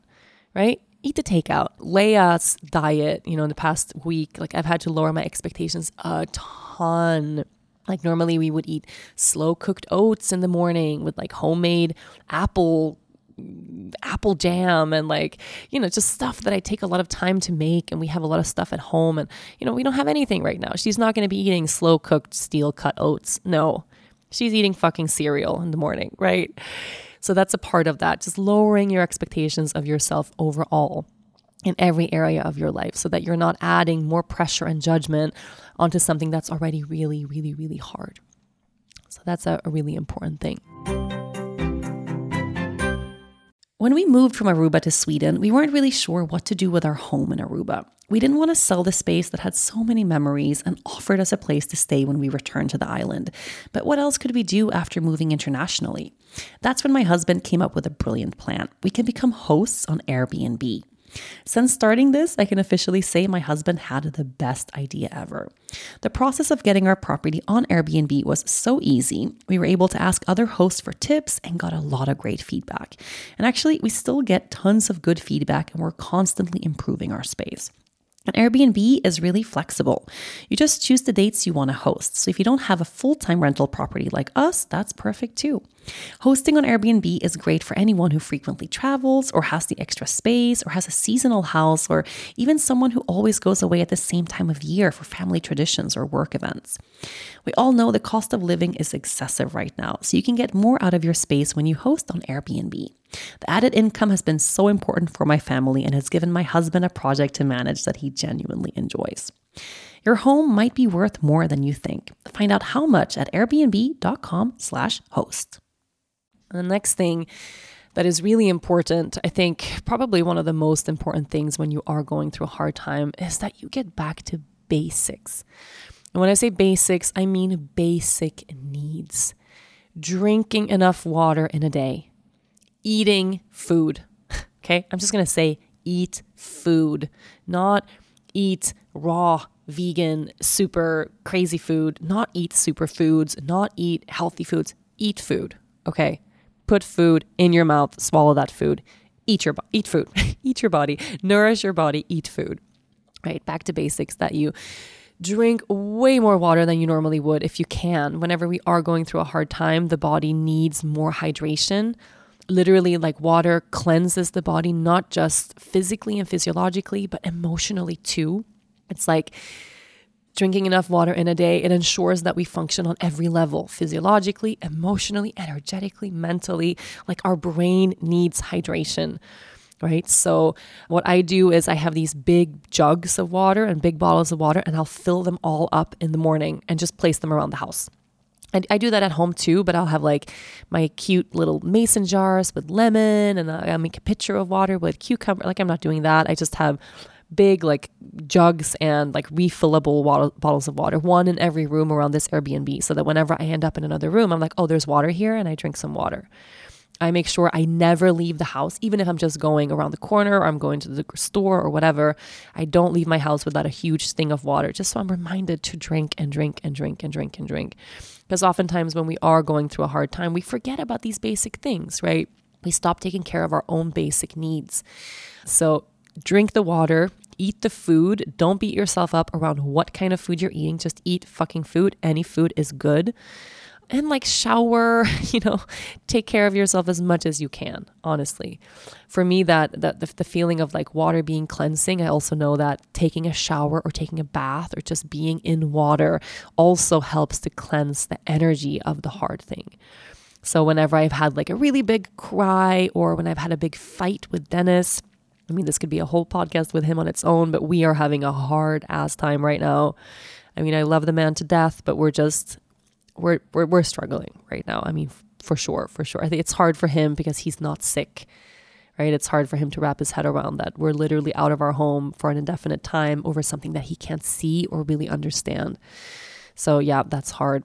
right? Eat the takeout. Lea's diet, you know, in the past week, like I've had to lower my expectations a ton. Like normally we would eat slow cooked oats in the morning with like homemade apple apple jam and like you know just stuff that I take a lot of time to make and we have a lot of stuff at home and you know we don't have anything right now. She's not going to be eating slow cooked steel cut oats. No. She's eating fucking cereal in the morning, right? So that's a part of that, just lowering your expectations of yourself overall in every area of your life so that you're not adding more pressure and judgment onto something that's already really, really, really hard. So that's a, a really important thing. When we moved from Aruba to Sweden, we weren't really sure what to do with our home in Aruba. We didn't want to sell the space that had so many memories and offered us a place to stay when we returned to the island. But what else could we do after moving internationally? That's when my husband came up with a brilliant plan. We can become hosts on Airbnb. Since starting this, I can officially say my husband had the best idea ever. The process of getting our property on Airbnb was so easy. We were able to ask other hosts for tips and got a lot of great feedback. And actually, we still get tons of good feedback and we're constantly improving our space. And Airbnb is really flexible. You just choose the dates you want to host. So if you don't have a full time rental property like us, that's perfect too. Hosting on Airbnb is great for anyone who frequently travels or has the extra space or has a seasonal house or even someone who always goes away at the same time of year for family traditions or work events. We all know the cost of living is excessive right now, so you can get more out of your space when you host on Airbnb. The added income has been so important for my family and has given my husband a project to manage that he genuinely enjoys. Your home might be worth more than you think. Find out how much at airbnb.com/host. The next thing that is really important, I think probably one of the most important things when you are going through a hard time is that you get back to basics. And when I say basics, I mean basic needs. Drinking enough water in a day, eating food. Okay, I'm just gonna say eat food, not eat raw, vegan, super crazy food, not eat superfoods, not eat healthy foods, eat food. Okay, put food in your mouth, swallow that food, eat your eat food, eat your body, nourish your body, eat food. Right, back to basics that you drink way more water than you normally would if you can. Whenever we are going through a hard time, the body needs more hydration. Literally, like water cleanses the body, not just physically and physiologically, but emotionally too. It's like drinking enough water in a day, it ensures that we function on every level physiologically, emotionally, energetically, mentally. Like our brain needs hydration right? So, what I do is I have these big jugs of water and big bottles of water, and I'll fill them all up in the morning and just place them around the house. And I do that at home too, but I'll have like my cute little mason jars with lemon, and I make a pitcher of water with cucumber. Like, I'm not doing that. I just have big like jugs and like refillable water, bottles of water, one in every room around this Airbnb, so that whenever I end up in another room, I'm like, oh, there's water here, and I drink some water. I make sure I never leave the house, even if I'm just going around the corner or I'm going to the store or whatever. I don't leave my house without a huge thing of water, just so I'm reminded to drink and drink and drink and drink and drink. Because oftentimes when we are going through a hard time, we forget about these basic things, right? We stop taking care of our own basic needs. So drink the water, eat the food. Don't beat yourself up around what kind of food you're eating. Just eat fucking food. Any food is good and like shower, you know, take care of yourself as much as you can, honestly. For me that that the, the, feeling of like water being cleansing, I also know that taking a shower or taking a bath or just being in water also helps to cleanse the energy of the hard thing. So whenever I've had like a really big cry or when I've had a big fight with Dennis, I mean this could be a whole podcast with him on its own, but we are having a hard ass time right now. I mean, I love the man to death, but we're just we're, we're, we're struggling right now. I mean, for sure, for sure. I think it's hard for him because he's not sick, right? It's hard for him to wrap his head around that. We're literally out of our home for an indefinite time over something that he can't see or really understand. So, yeah, that's hard.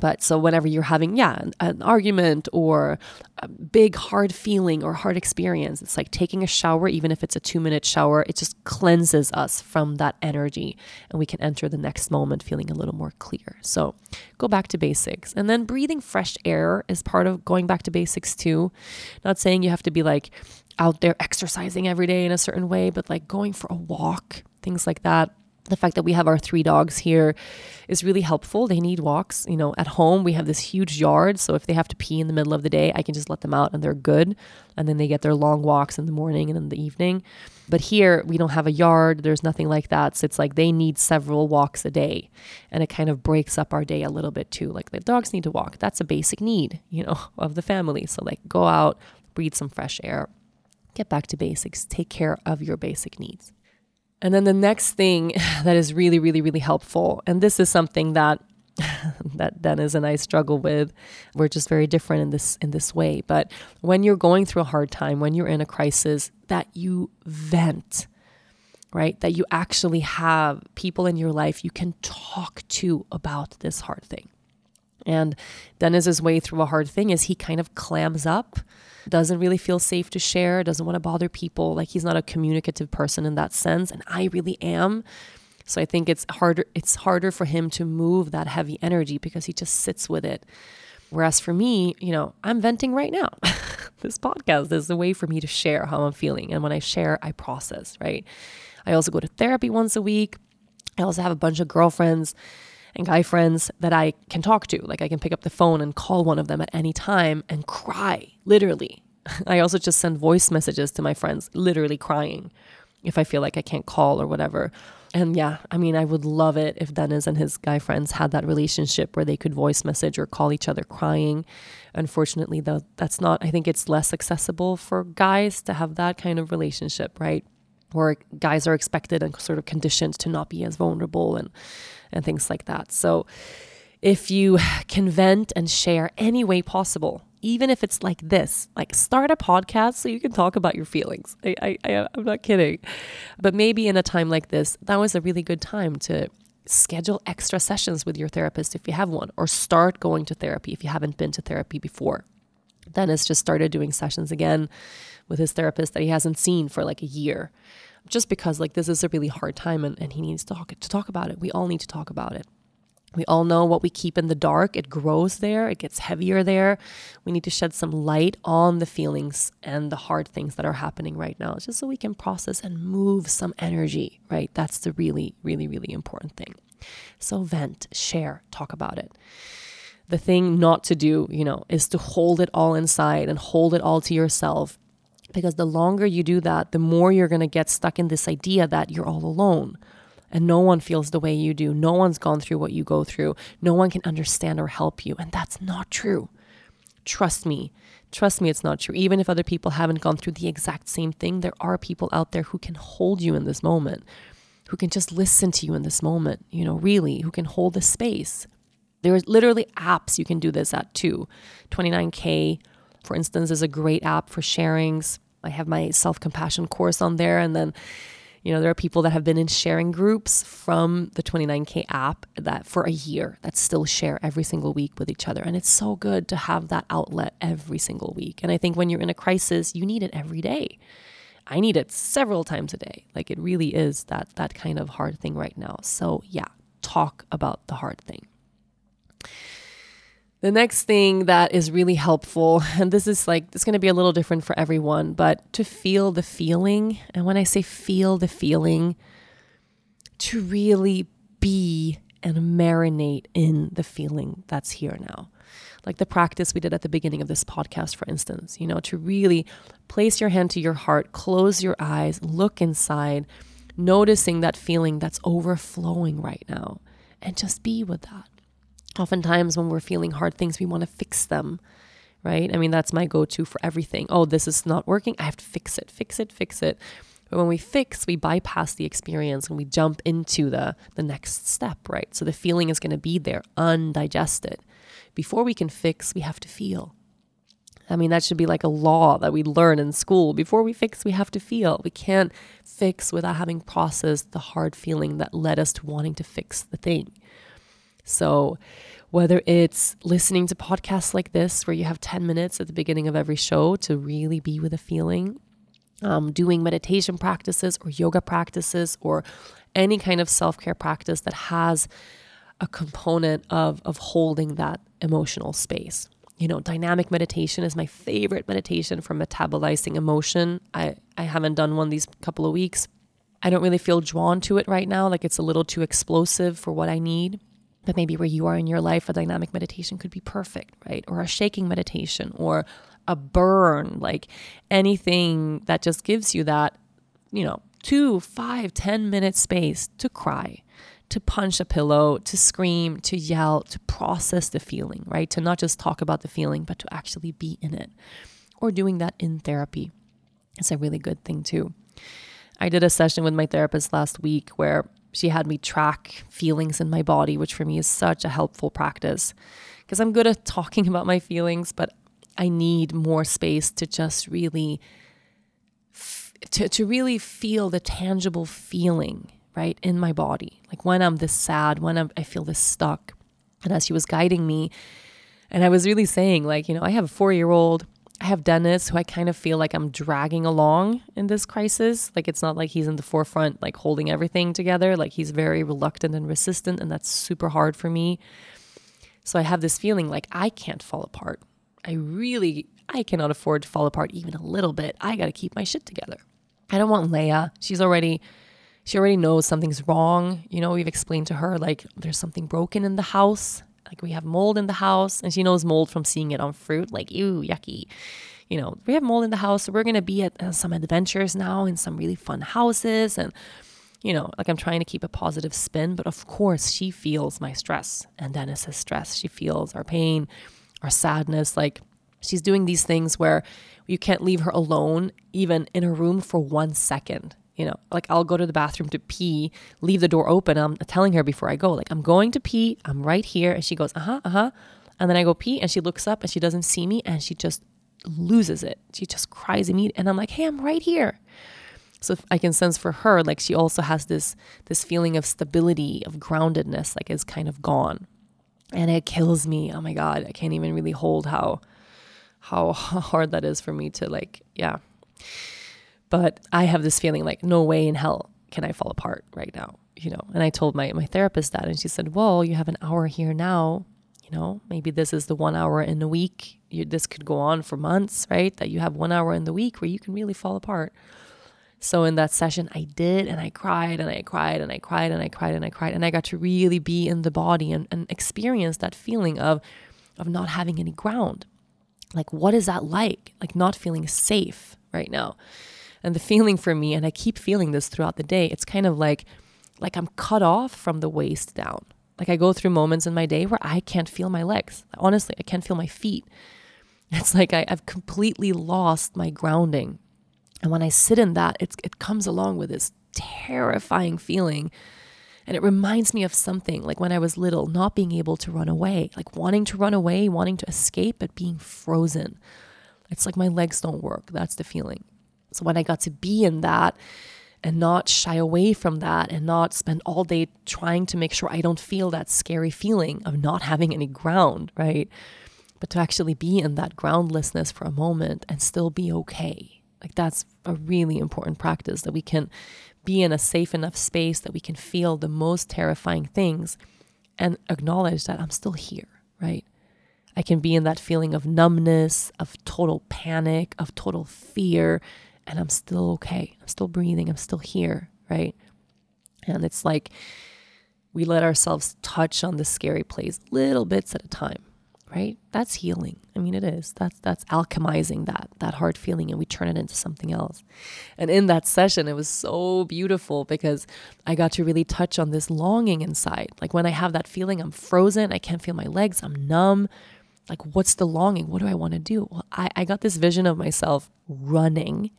But so whenever you're having, yeah, an, an, argument or a big hard feeling or hard experience, it's like taking a shower, even if it's a two minute shower, it just cleanses us from that energy and we can enter the next moment feeling a little more clear. So go back to basics. And then breathing fresh air is part of going back to basics too. Not saying you have to be like out there exercising every day in a certain way, but like going for a walk, things like that the fact that we have our three dogs here is really helpful. They need walks. You know, at home we have this huge yard, so if they have to pee in the middle of the day, I can just let them out and they're good. And then they get their long walks in the morning and in the evening. But here we don't have a yard, there's nothing like that. So it's like they need several walks a day. And it kind of breaks up our day a little bit too. Like the dogs need to walk. That's a basic need, you know, of the family. So like go out, breathe some fresh air, get back to basics, take care of your basic needs. And then the next thing that is really, really, really helpful, and this is something that that Dennis and I struggle with. We're just very different in this in this way. But when you're going through a hard time, when you're in a crisis, that you vent, right? That you actually have people in your life you can talk to about this hard thing. And Dennis's way through a hard thing is he kind of clams up, doesn't really feel safe to share, doesn't want to bother people. Like he's not a communicative person in that sense. And I really am. So I think it's harder it's harder for him to move that heavy energy because he just sits with it. Whereas for me, you know, I'm venting right now. this podcast is a way for me to share how I'm feeling. And when I share, I process, right? I also go to therapy once a week. I also have a bunch of girlfriends and guy friends that I can talk to. Like I can pick up the phone and call one of them at any time and cry, literally. I also just send voice messages to my friends, literally crying if I feel like I can't call or whatever. And yeah, I mean, I would love it if Dennis and his guy friends had that relationship where they could voice message or call each other crying. Unfortunately, though, that's not, I think it's less accessible for guys to have that kind of relationship, right? Where guys are expected and sort of conditioned to not be as vulnerable and, and things like that. So if you can vent and share any way possible, even if it's like this, like start a podcast so you can talk about your feelings. I, I, I'm not kidding. But maybe in a time like this, that was a really good time to schedule extra sessions with your therapist if you have one, or start going to therapy if you haven't been to therapy before. Dennis just started doing sessions again with his therapist that he hasn't seen for like a year. Just because like this is a really hard time and, and he needs to talk to talk about it. We all need to talk about it. We all know what we keep in the dark, it grows there, it gets heavier there. We need to shed some light on the feelings and the hard things that are happening right now, just so we can process and move some energy, right? That's the really, really, really important thing. So, vent, share, talk about it. The thing not to do, you know, is to hold it all inside and hold it all to yourself. Because the longer you do that, the more you're going to get stuck in this idea that you're all alone and no one feels the way you do. No one's gone through what you go through. No one can understand or help you. And that's not true. Trust me. Trust me, it's not true. Even if other people haven't gone through the exact same thing, there are people out there who can hold you in this moment, who can just listen to you in this moment, you know, really, who can hold the space. There are literally apps you can do this at too. 29K, for instance, is a great app for sharings. I have my self compassion course on there. And then you know, there are people that have been in sharing groups from the 29K app that for a year that still share every single week with each other. And it's so good to have that outlet every single week. And I think when you're in a crisis, you need it every day. I need it several times a day. Like it really is that that kind of hard thing right now. So yeah, talk about the hard thing. The next thing that is really helpful, and this is like, it's going to be a little different for everyone, but to feel the feeling. And when I say feel the feeling, to really be and marinate in the feeling that's here now. Like the practice we did at the beginning of this podcast, for instance, you know, to really place your hand to your heart, close your eyes, look inside, noticing that feeling that's overflowing right now, and just be with that oftentimes when we're feeling hard things, we want to fix them, right? I mean, that's my go to for everything. Oh, this is not working. I have to fix it, fix it, fix it. But when we fix, we bypass the experience and we jump into the, the next step, right? So the feeling is going to be there, undigested. Before we can fix, we have to feel. I mean, that should be like a law that we learn in school. Before we fix, we have to feel. We can't fix without having processed the hard feeling that led us to wanting to fix the thing. So, whether it's listening to podcasts like this, where you have 10 minutes at the beginning of every show to really be with a feeling, um, doing meditation practices or yoga practices or any kind of self care practice that has a component of, of holding that emotional space. You know, dynamic meditation is my favorite meditation for metabolizing emotion. I, I haven't done one these couple of weeks. I don't really feel drawn to it right now. Like it's a little too explosive for what I need. But maybe where you are in your life, a dynamic meditation could be perfect, right? Or a shaking meditation or a burn, like anything that just gives you that, you know, two, five, ten minute space to cry, to punch a pillow, to scream, to yell, to process the feeling, right? To not just talk about the feeling, but to actually be in it. Or doing that in therapy is a really good thing too. I did a session with my therapist last week where she had me track feelings in my body, which for me is such a helpful practice. Because I'm good at talking about my feelings, but I need more space to just really to, to really feel the tangible feeling right in my body. Like when i'm this sad when I'm, i feel this stuck. And as she was guiding me and i was really saying like you know i have a four year old I have Dennis, who I kind of feel like I'm dragging along in this crisis. Like it's not like he's in the forefront, like holding everything together. Like he's very reluctant and resistant, and that's super hard for me. So I have this feeling like I can't fall apart. I really, I cannot afford to fall apart even a little bit. I got to keep my shit together. I don't want Lea. She's already, she already knows something's wrong. You know, we've explained to her like there's something broken in the house like we have mold in the house, and she knows mold from seeing it on fruit. Like, ew, yucky. You know, we have mold in the house, so we're gonna be at uh, some adventures now in some really fun houses, and you know, like I'm trying to keep a positive spin. But of course, she feels my stress, and Dennis's stress. She feels our pain, our sadness. Like she's doing these things where you can't leave her alone, even in a room for one second you know, like I'll go to the bathroom to pee, leave the door open. I'm telling her before I go, like, I'm going to pee. I'm right here. And she goes, uh huh, uh huh. And then I go pee and she looks up and she doesn't see me and she just loses it. She just cries immediately. And I'm like, hey, I'm right here. So I can sense for her, like she also has this this feeling of stability, of groundedness, like is kind of gone. And it kills me. Oh my God. I can't even really hold how how hard that is for me to like, yeah. But I have this feeling like, no way in hell can I fall apart right now, you know? And I told my, my therapist that, and she said, well, you have an hour here now. You know, maybe this is the one hour in the week. You, this could go on for months, right? That you have one hour in the week where you can really fall apart. So in that session, I did, and I cried, and I cried, and I cried, and I cried, and I cried, and I got to really be in the body and, and experience that feeling of, of not having any ground. Like, what is that like? Like, not feeling safe right now. And the feeling for me, and I keep feeling this throughout the day, it's kind of like like I'm cut off from the waist down. Like I go through moments in my day where I can't feel my legs. Honestly, I can't feel my feet. It's like I, have completely lost my grounding. And when I sit in that, it comes along with this terrifying feeling. And it reminds me of something like when I was little, not being able to run away, like wanting to run away, wanting to escape, but being frozen. It's like my legs don't work. That's the feeling. So when I got to be in that and not shy away from that and not spend all day trying to make sure I don't feel that scary feeling of not having any ground, right? But to actually be in that groundlessness for a moment and still be okay. Like that's a really important practice that we can be in a safe enough space that we can feel the most terrifying things and acknowledge that I'm still here, right? I can be in that feeling of numbness, of total panic, of total fear, and I'm still okay. I'm still breathing. I'm still here, right? And it's like we let ourselves touch on the scary place little bits at a time, right? That's healing. I mean, it is. That's that's alchemizing that that hard feeling, and we turn it into something else. And in that session, it was so beautiful because I got to really touch on this longing inside. Like when I have that feeling, I'm frozen. I can't feel my legs. I'm numb. Like, what's the longing? What do I want to do? Well, I, I got this vision of myself running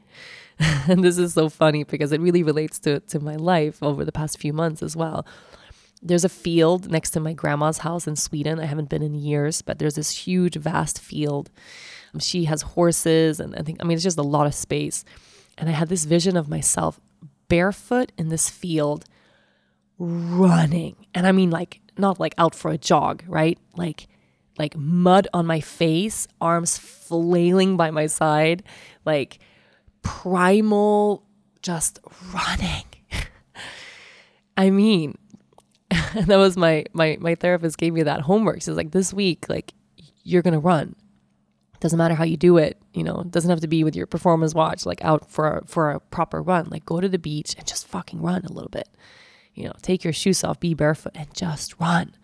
and this is so funny because it really relates to, to my life over the past few months as well. There's a field next to my grandma's house in Sweden. I haven't been in years, but there's this huge, vast field. Um, she has horses, and I think, I mean, it's just a lot of space. And I had this vision of myself barefoot in this field running. And I mean, like, not like out for a jog, right? Like, like mud on my face, arms flailing by my side, like primal just running. I mean, that was my my my therapist gave me that homework. She's like, this week, like you're gonna run. Doesn't matter how you do it, you know. Doesn't have to be with your performance watch, like out for a, for a proper run. Like go to the beach and just fucking run a little bit. You know, take your shoes off, be barefoot, and just run.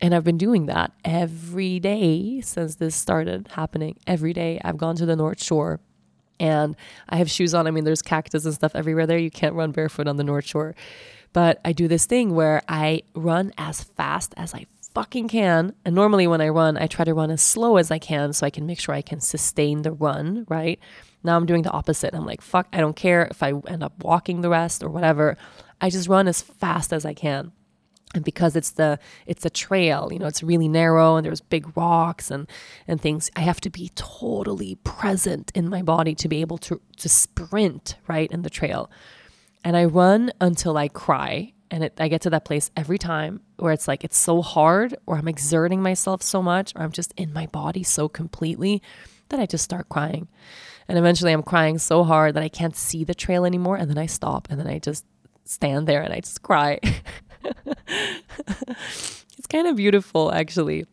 And I've been doing that every day since this started happening. Every day I've gone to the North Shore and I have shoes on. I mean, there's cactus and stuff everywhere there. You can't run barefoot on the North Shore. But I do this thing where I run as fast as I fucking can. And normally when I run, I try to run as slow as I can so I can make sure I can sustain the run, right? Now I'm doing the opposite. I'm like, fuck, I don't care if I end up walking the rest or whatever. I just run as fast as I can. And because it's the it's a trail, you know, it's really narrow and there's big rocks and and things, I have to be totally present in my body to be able to to sprint, right, in the trail. And I run until I cry and it, I get to that place every time where it's like it's so hard, or I'm exerting myself so much, or I'm just in my body so completely that I just start crying. And eventually I'm crying so hard that I can't see the trail anymore. And then I stop and then I just stand there and I just cry. it's kind of beautiful, actually.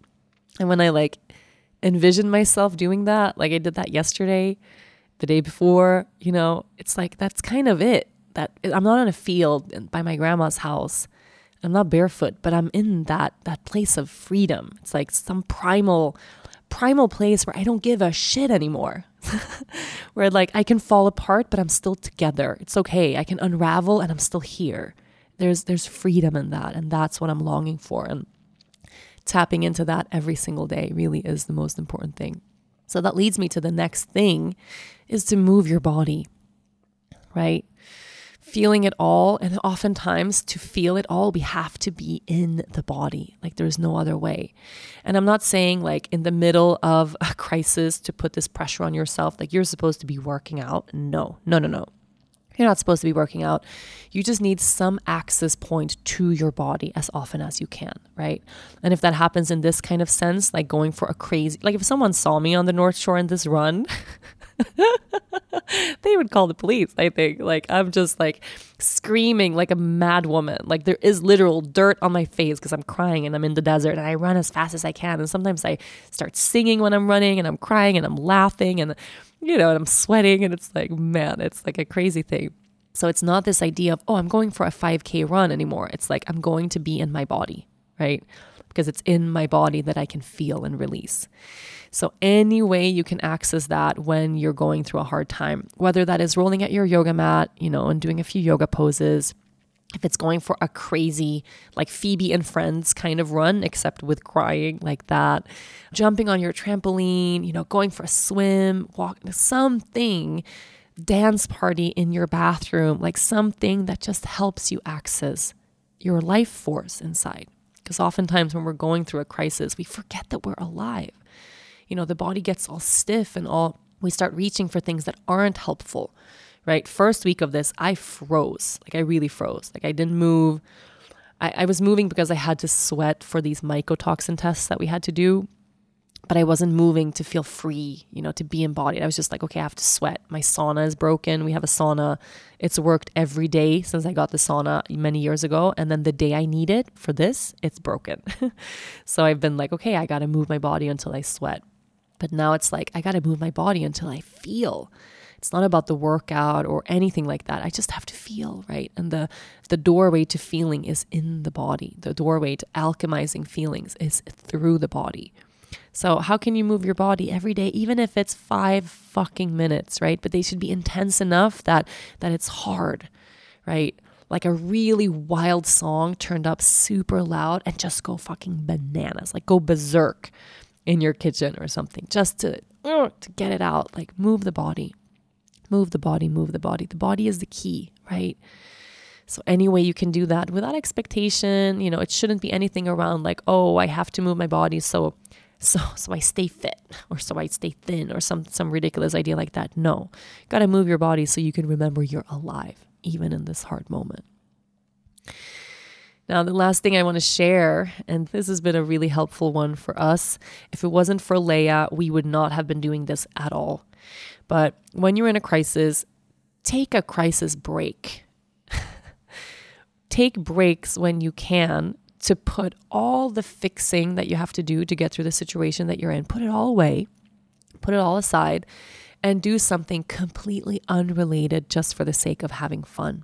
And when I like envision myself doing that, like I did that yesterday, the day before, you know, it's like that's kind of it that I'm not in a field by my grandma's house. I'm not barefoot, but I'm in that that place of freedom. It's like some primal primal place where I don't give a shit anymore. where like I can fall apart but I'm still together. It's okay. I can unravel and I'm still here. There's there's freedom in that and that's what I'm longing for and tapping into that every single day really is the most important thing. So that leads me to the next thing is to move your body. Right? feeling it all. And oftentimes, to feel it all, we have to be in the body. Like there's no other way. And I'm not saying, like, in the middle of a crisis to put this pressure on yourself, like you're supposed to be working out. No, no, no, no. You're not supposed to be working out. You just need some access point to your body as often as you can, right? And if that happens in this kind of sense, like going for a crazy, like if someone saw me on the North Shore in this run, they would call the police, I think. Like, I'm just like screaming like a mad woman. Like, there is literal dirt on my face because I'm crying and I'm in the desert and I run as fast as I can. And sometimes I start singing when I'm running and I'm crying and I'm laughing and, you know, and I'm sweating. And it's like, man, it's like a crazy thing. So it's not this idea of, oh, I'm going for a 5K run anymore. It's like, I'm going to be in my body, right? Because it's in my body that I can feel and release. So, any way you can access that when you're going through a hard time, whether that is rolling at your yoga mat, you know, and doing a few yoga poses, if it's going for a crazy, like Phoebe and Friends kind of run, except with crying like that, jumping on your trampoline, you know, going for a swim, walk, something, dance party in your bathroom, like something that just helps you access your life force inside. Because oftentimes when we're going through a crisis, we forget that we're alive. You know, the body gets all stiff and all, we start reaching for things that aren't helpful, right? First week of this, I froze. Like I really froze. Like I didn't move. I, I was moving because I had to sweat for these mycotoxin tests that we had to do but I wasn't moving to feel free, you know, to be embodied. I was just like, okay, I have to sweat. My sauna is broken. We have a sauna. It's worked every day since I got the sauna many years ago. And then the day I need it for this, it's broken. so I've been like, okay, I got to move my body until I sweat. But now it's like, I got to move my body until I feel. It's not about the workout or anything like that. I just have to feel, right? And the the doorway to feeling is in the body. The doorway to alchemizing feelings is through the body. So, how can you move your body every day even if it's 5 fucking minutes, right? But they should be intense enough that that it's hard, right? Like a really wild song turned up super loud and just go fucking bananas. Like go berserk in your kitchen or something just to uh, to get it out like move the body move the body move the body the body is the key right so any way you can do that without expectation you know it shouldn't be anything around like oh i have to move my body so so so i stay fit or so i stay thin or some some ridiculous idea like that no got to move your body so you can remember you're alive even in this hard moment now, the last thing I want to share, and this has been a really helpful one for us. If it wasn't for Lea, we would not have been doing this at all. But when you're in a crisis, take a crisis break. take breaks when you can to put all the fixing that you have to do to get through the situation that you're in, put it all away, put it all aside, and do something completely unrelated just for the sake of having fun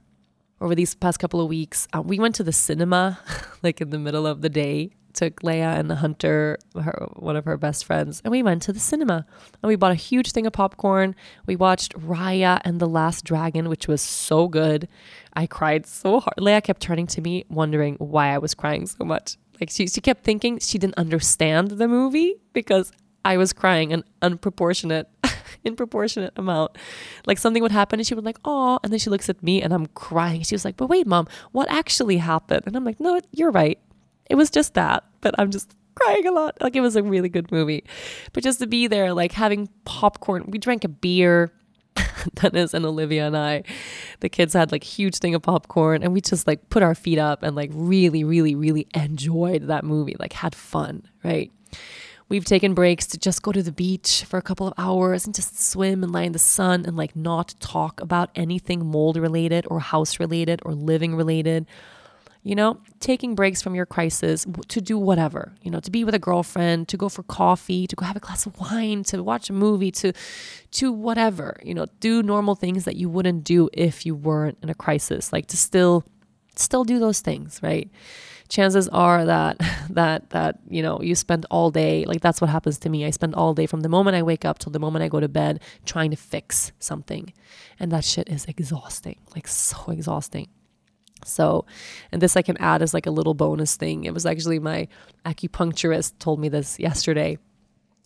over these past couple of weeks, uh, we went to the cinema like in the middle of the day. Took Lea and the Hunter, her, one of her best friends, and we went to the cinema. And we bought a huge thing of popcorn. We watched Raya and the Last Dragon, which was so good. I cried so hard. Lea kept turning to me, wondering why I was crying so much. Like she, she kept thinking she didn't understand the movie because I was crying an unproportionate, in amount. Like something would happen and she would like, oh, and then she looks at me and I'm crying. She was like, but wait, mom, what actually happened? And I'm like, no, you're right. It was just that. But I'm just crying a lot. Like it was a really good movie. But just to be there, like having popcorn, we drank a beer. Dennis and Olivia and I, the kids had like huge thing of popcorn and we just like put our feet up and like really, really, really enjoyed that movie, like had fun, right? We've taken breaks to just go to the beach for a couple of hours and just swim and lie in the sun and like not talk about anything mold related or house related or living related. You know, taking breaks from your crisis to do whatever, you know, to be with a girlfriend, to go for coffee, to go have a glass of wine, to watch a movie, to to whatever, you know, do normal things that you wouldn't do if you weren't in a crisis, like to still still do those things, right? chances are that that that you know you spend all day like that's what happens to me. I spend all day from the moment i wake up till the moment i go to bed trying to fix something. And that shit is exhausting like so exhausting so, and this I can add as like a little bonus thing. It was actually my acupuncturist told me this yesterday.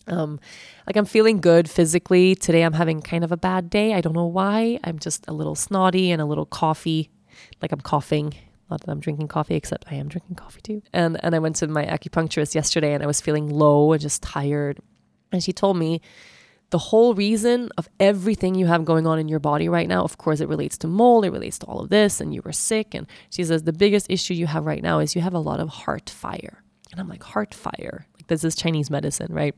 Um, like I'm feeling good physically. Today I'm having kind of a bad day. I don't know why. I'm just a little snotty and a little coffee, like I'm coughing not that I'm drinking coffee, except I am drinking coffee too. And and I went to my acupuncturist yesterday and I was feeling low and just tired. And she told me the whole reason of everything you have going on in your body right now, of course, it relates to mold, it relates to all of this, and you were sick. And she says the biggest issue you have right now is you have a lot of heart fire. And I'm like, heart fire? Like, this is Chinese medicine, right?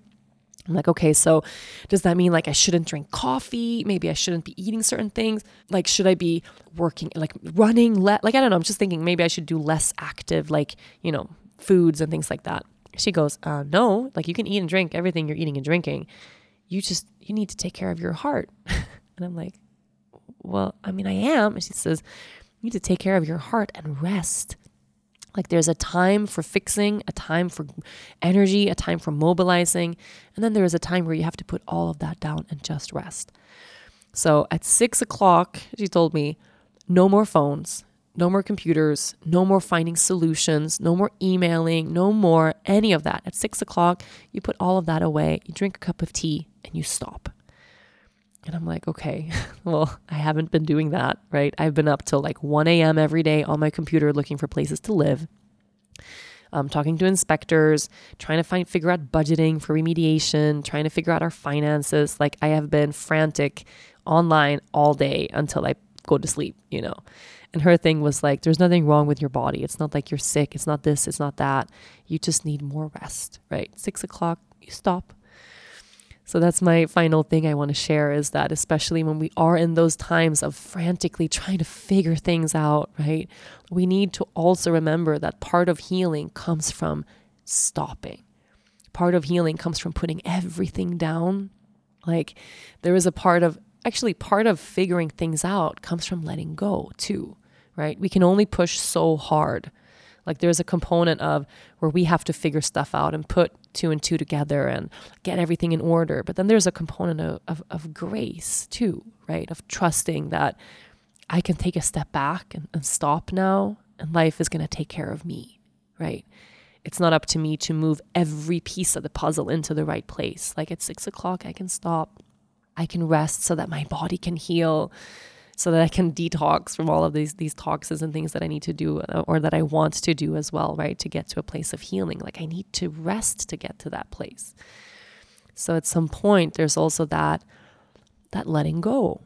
I'm like, okay, so does that mean like I shouldn't drink coffee? Maybe I shouldn't be eating certain things? Like, should I be working, like running? Le- like, I don't know. I'm just thinking maybe I should do less active, like, you know, foods and things like that. She goes, uh, no, like you can eat and drink everything you're eating and drinking. You just, you need to take care of your heart. and I'm like, well, I mean, I am. And she says, you need to take care of your heart and rest. Like there's a time for fixing, a time for energy, a time for mobilizing, and then there is a time where you have to put all of that down and just rest. So at six o'clock, she told me, no more phones, no more computers, no more finding solutions, no more emailing, no more any of that. At six o'clock, you put all of that away, you drink a cup of tea, and you stop. And I'm like, okay, well, I haven't been doing that, right? I've been up till like 1 a.m. every day on my computer looking for places to live. Um, talking to inspectors, trying to find figure out budgeting for remediation, trying to figure out our finances. Like I have been frantic online all day until I go to sleep, you know. And her thing was like, there's nothing wrong with your body. It's not like you're sick. It's not this. It's not that. You just need more rest, right? Six o'clock, you stop, so that's my final thing I want to share is that especially when we are in those times of frantically trying to figure things out, right? We need to also remember that part of healing comes from stopping. Part of healing comes from putting everything down. Like there is a part of actually part of figuring things out comes from letting go too, right? We can only push so hard like there's a component of where we have to figure stuff out and put two and two together and get everything in order. But then there's a component of, of, of grace too, right? Of trusting that I can take a step back and, and stop now and life is going to take care of me, right? It's not up to me to move every piece of the puzzle into the right place. Like at six o'clock, I can stop. I can rest so that my body can heal so that I can detox from all of these these toxins and things that I need to do uh, or that I want to do as well, right? To get to a place of healing. Like I need to rest to get to that place. So at some point there's also that that letting go.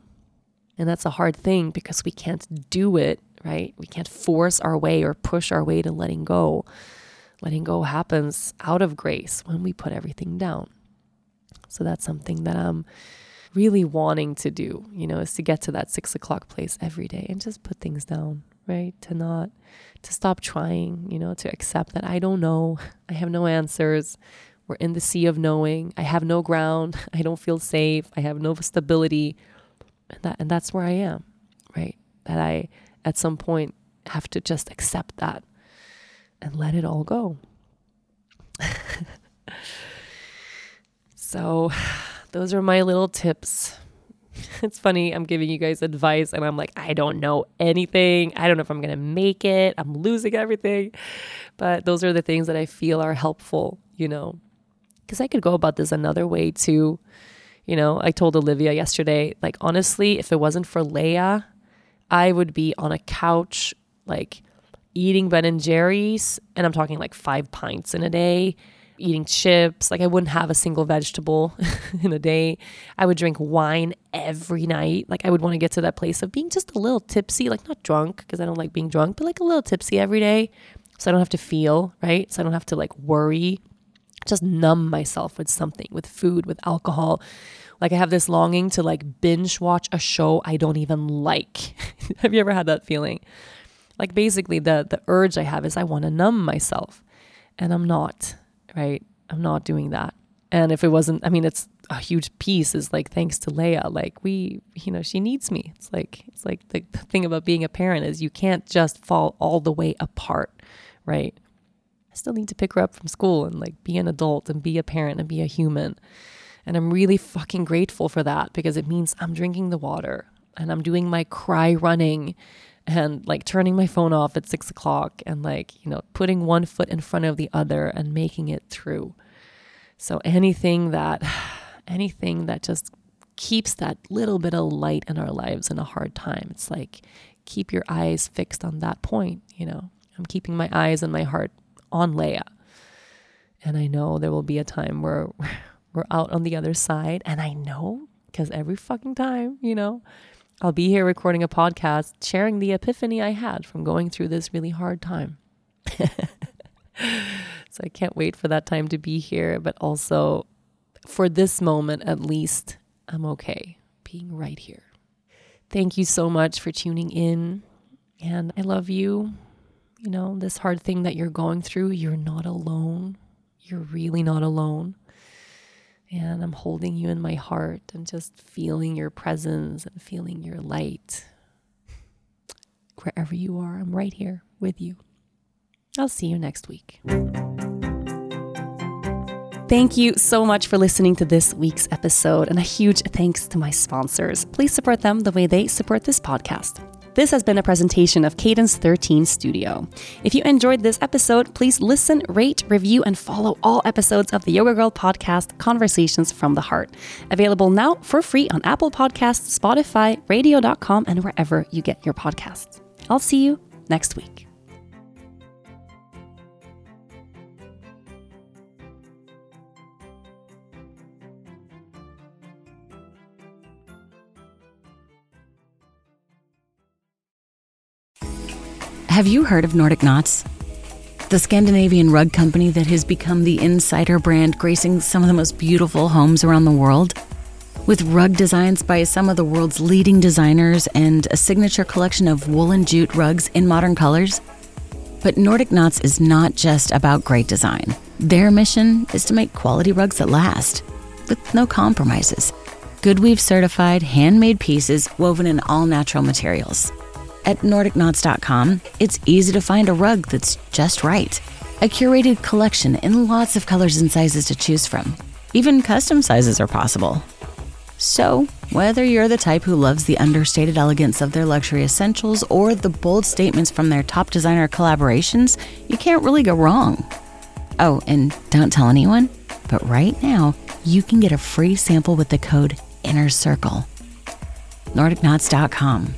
And that's a hard thing because we can't do it, right? We can't force our way or push our way to letting go. Letting go happens out of grace when we put everything down. So that's something that I'm really wanting to do, you know, is to get to that six o'clock place every day and just put things down, right? To not, to stop trying, you know, to accept that I don't know, I have no answers. We're in the sea of knowing. I have no ground. I don't feel safe. I have no stability. And that and that's where I am, right? That I at some point have to just accept that and let it all go. so those are my little tips. It's funny, I'm giving you guys advice and I'm like, I don't know anything. I don't know if I'm going to make it. I'm losing everything. But those are the things that I feel are helpful, you know, because I could go about this another way too. You know, I told Olivia yesterday, like, honestly, if it wasn't for Lea, I would be on a couch, like, eating Ben and Jerry's, and I'm talking like five pints in a day eating chips. Like I wouldn't have a single vegetable in a day. I would drink wine every night. Like I would want to get to that place of being just a little tipsy, like not drunk because I don't like being drunk, but like a little tipsy every day. So I don't have to feel, right? So I don't have to like worry. Just numb myself with something, with food, with alcohol. Like I have this longing to like binge watch a show I don't even like. have you ever had that feeling? Like basically the the urge I have is I want to numb myself and I'm not right? I'm not doing that. And if it wasn't, I mean, it's a huge piece is like thanks to Lea. Like we, you know, she needs me. It's like it's like the, the thing about being a parent is you can't just fall all the way apart, right? I still need to pick her up from school and like be an adult and be a parent and be a human. And I'm really fucking grateful for that because it means I'm drinking the water and I'm doing my cry running and like turning my phone off at six o'clock and like, you know, putting one foot in front of the other and making it through. So anything that, anything that just keeps that little bit of light in our lives in a hard time, it's like keep your eyes fixed on that point, you know. I'm keeping my eyes and my heart on Lea. And I know there will be a time where we're out on the other side. And I know because every fucking time, you know, I'll be here recording a podcast sharing the epiphany I had from going through this really hard time. so I can't wait for that time to be here, but also for this moment at least, I'm okay being right here. Thank you so much for tuning in. And I love you. You know, this hard thing that you're going through, you're not alone. You're really not alone. And I'm holding you in my heart and just feeling your presence and feeling your light. Wherever you are, I'm right here with you. I'll see you next week. Thank you so much for listening to this week's episode, and a huge thanks to my sponsors. Please support them the way they support this podcast. This has been a presentation of Cadence 13 Studio. If you enjoyed this episode, please listen, rate, review, and follow all episodes of the Yoga Girl podcast, Conversations from the Heart. Available now for free on Apple Podcasts, Spotify, radio.com, and wherever you get your podcasts. I'll see you next week. Have you heard of Nordic Knots? The Scandinavian rug company that has become the insider brand gracing some of the most beautiful homes around the world? With rug designs by some of the world's leading designers and a signature collection of woolen jute rugs in modern colors? But Nordic Knots is not just about great design. Their mission is to make quality rugs that last, with no compromises. Goodweave certified handmade pieces woven in all natural materials at NordicKnots.com, it's easy to find a rug that's just right. A curated collection in lots of colors and sizes to choose from. Even custom sizes are possible. So, whether you're the type who loves the understated elegance of their luxury essentials or the bold statements from their top designer collaborations, you can't really go wrong. Oh, and don't tell anyone, but right now, you can get a free sample with the code INNER CIRCLE. NordicKnots.com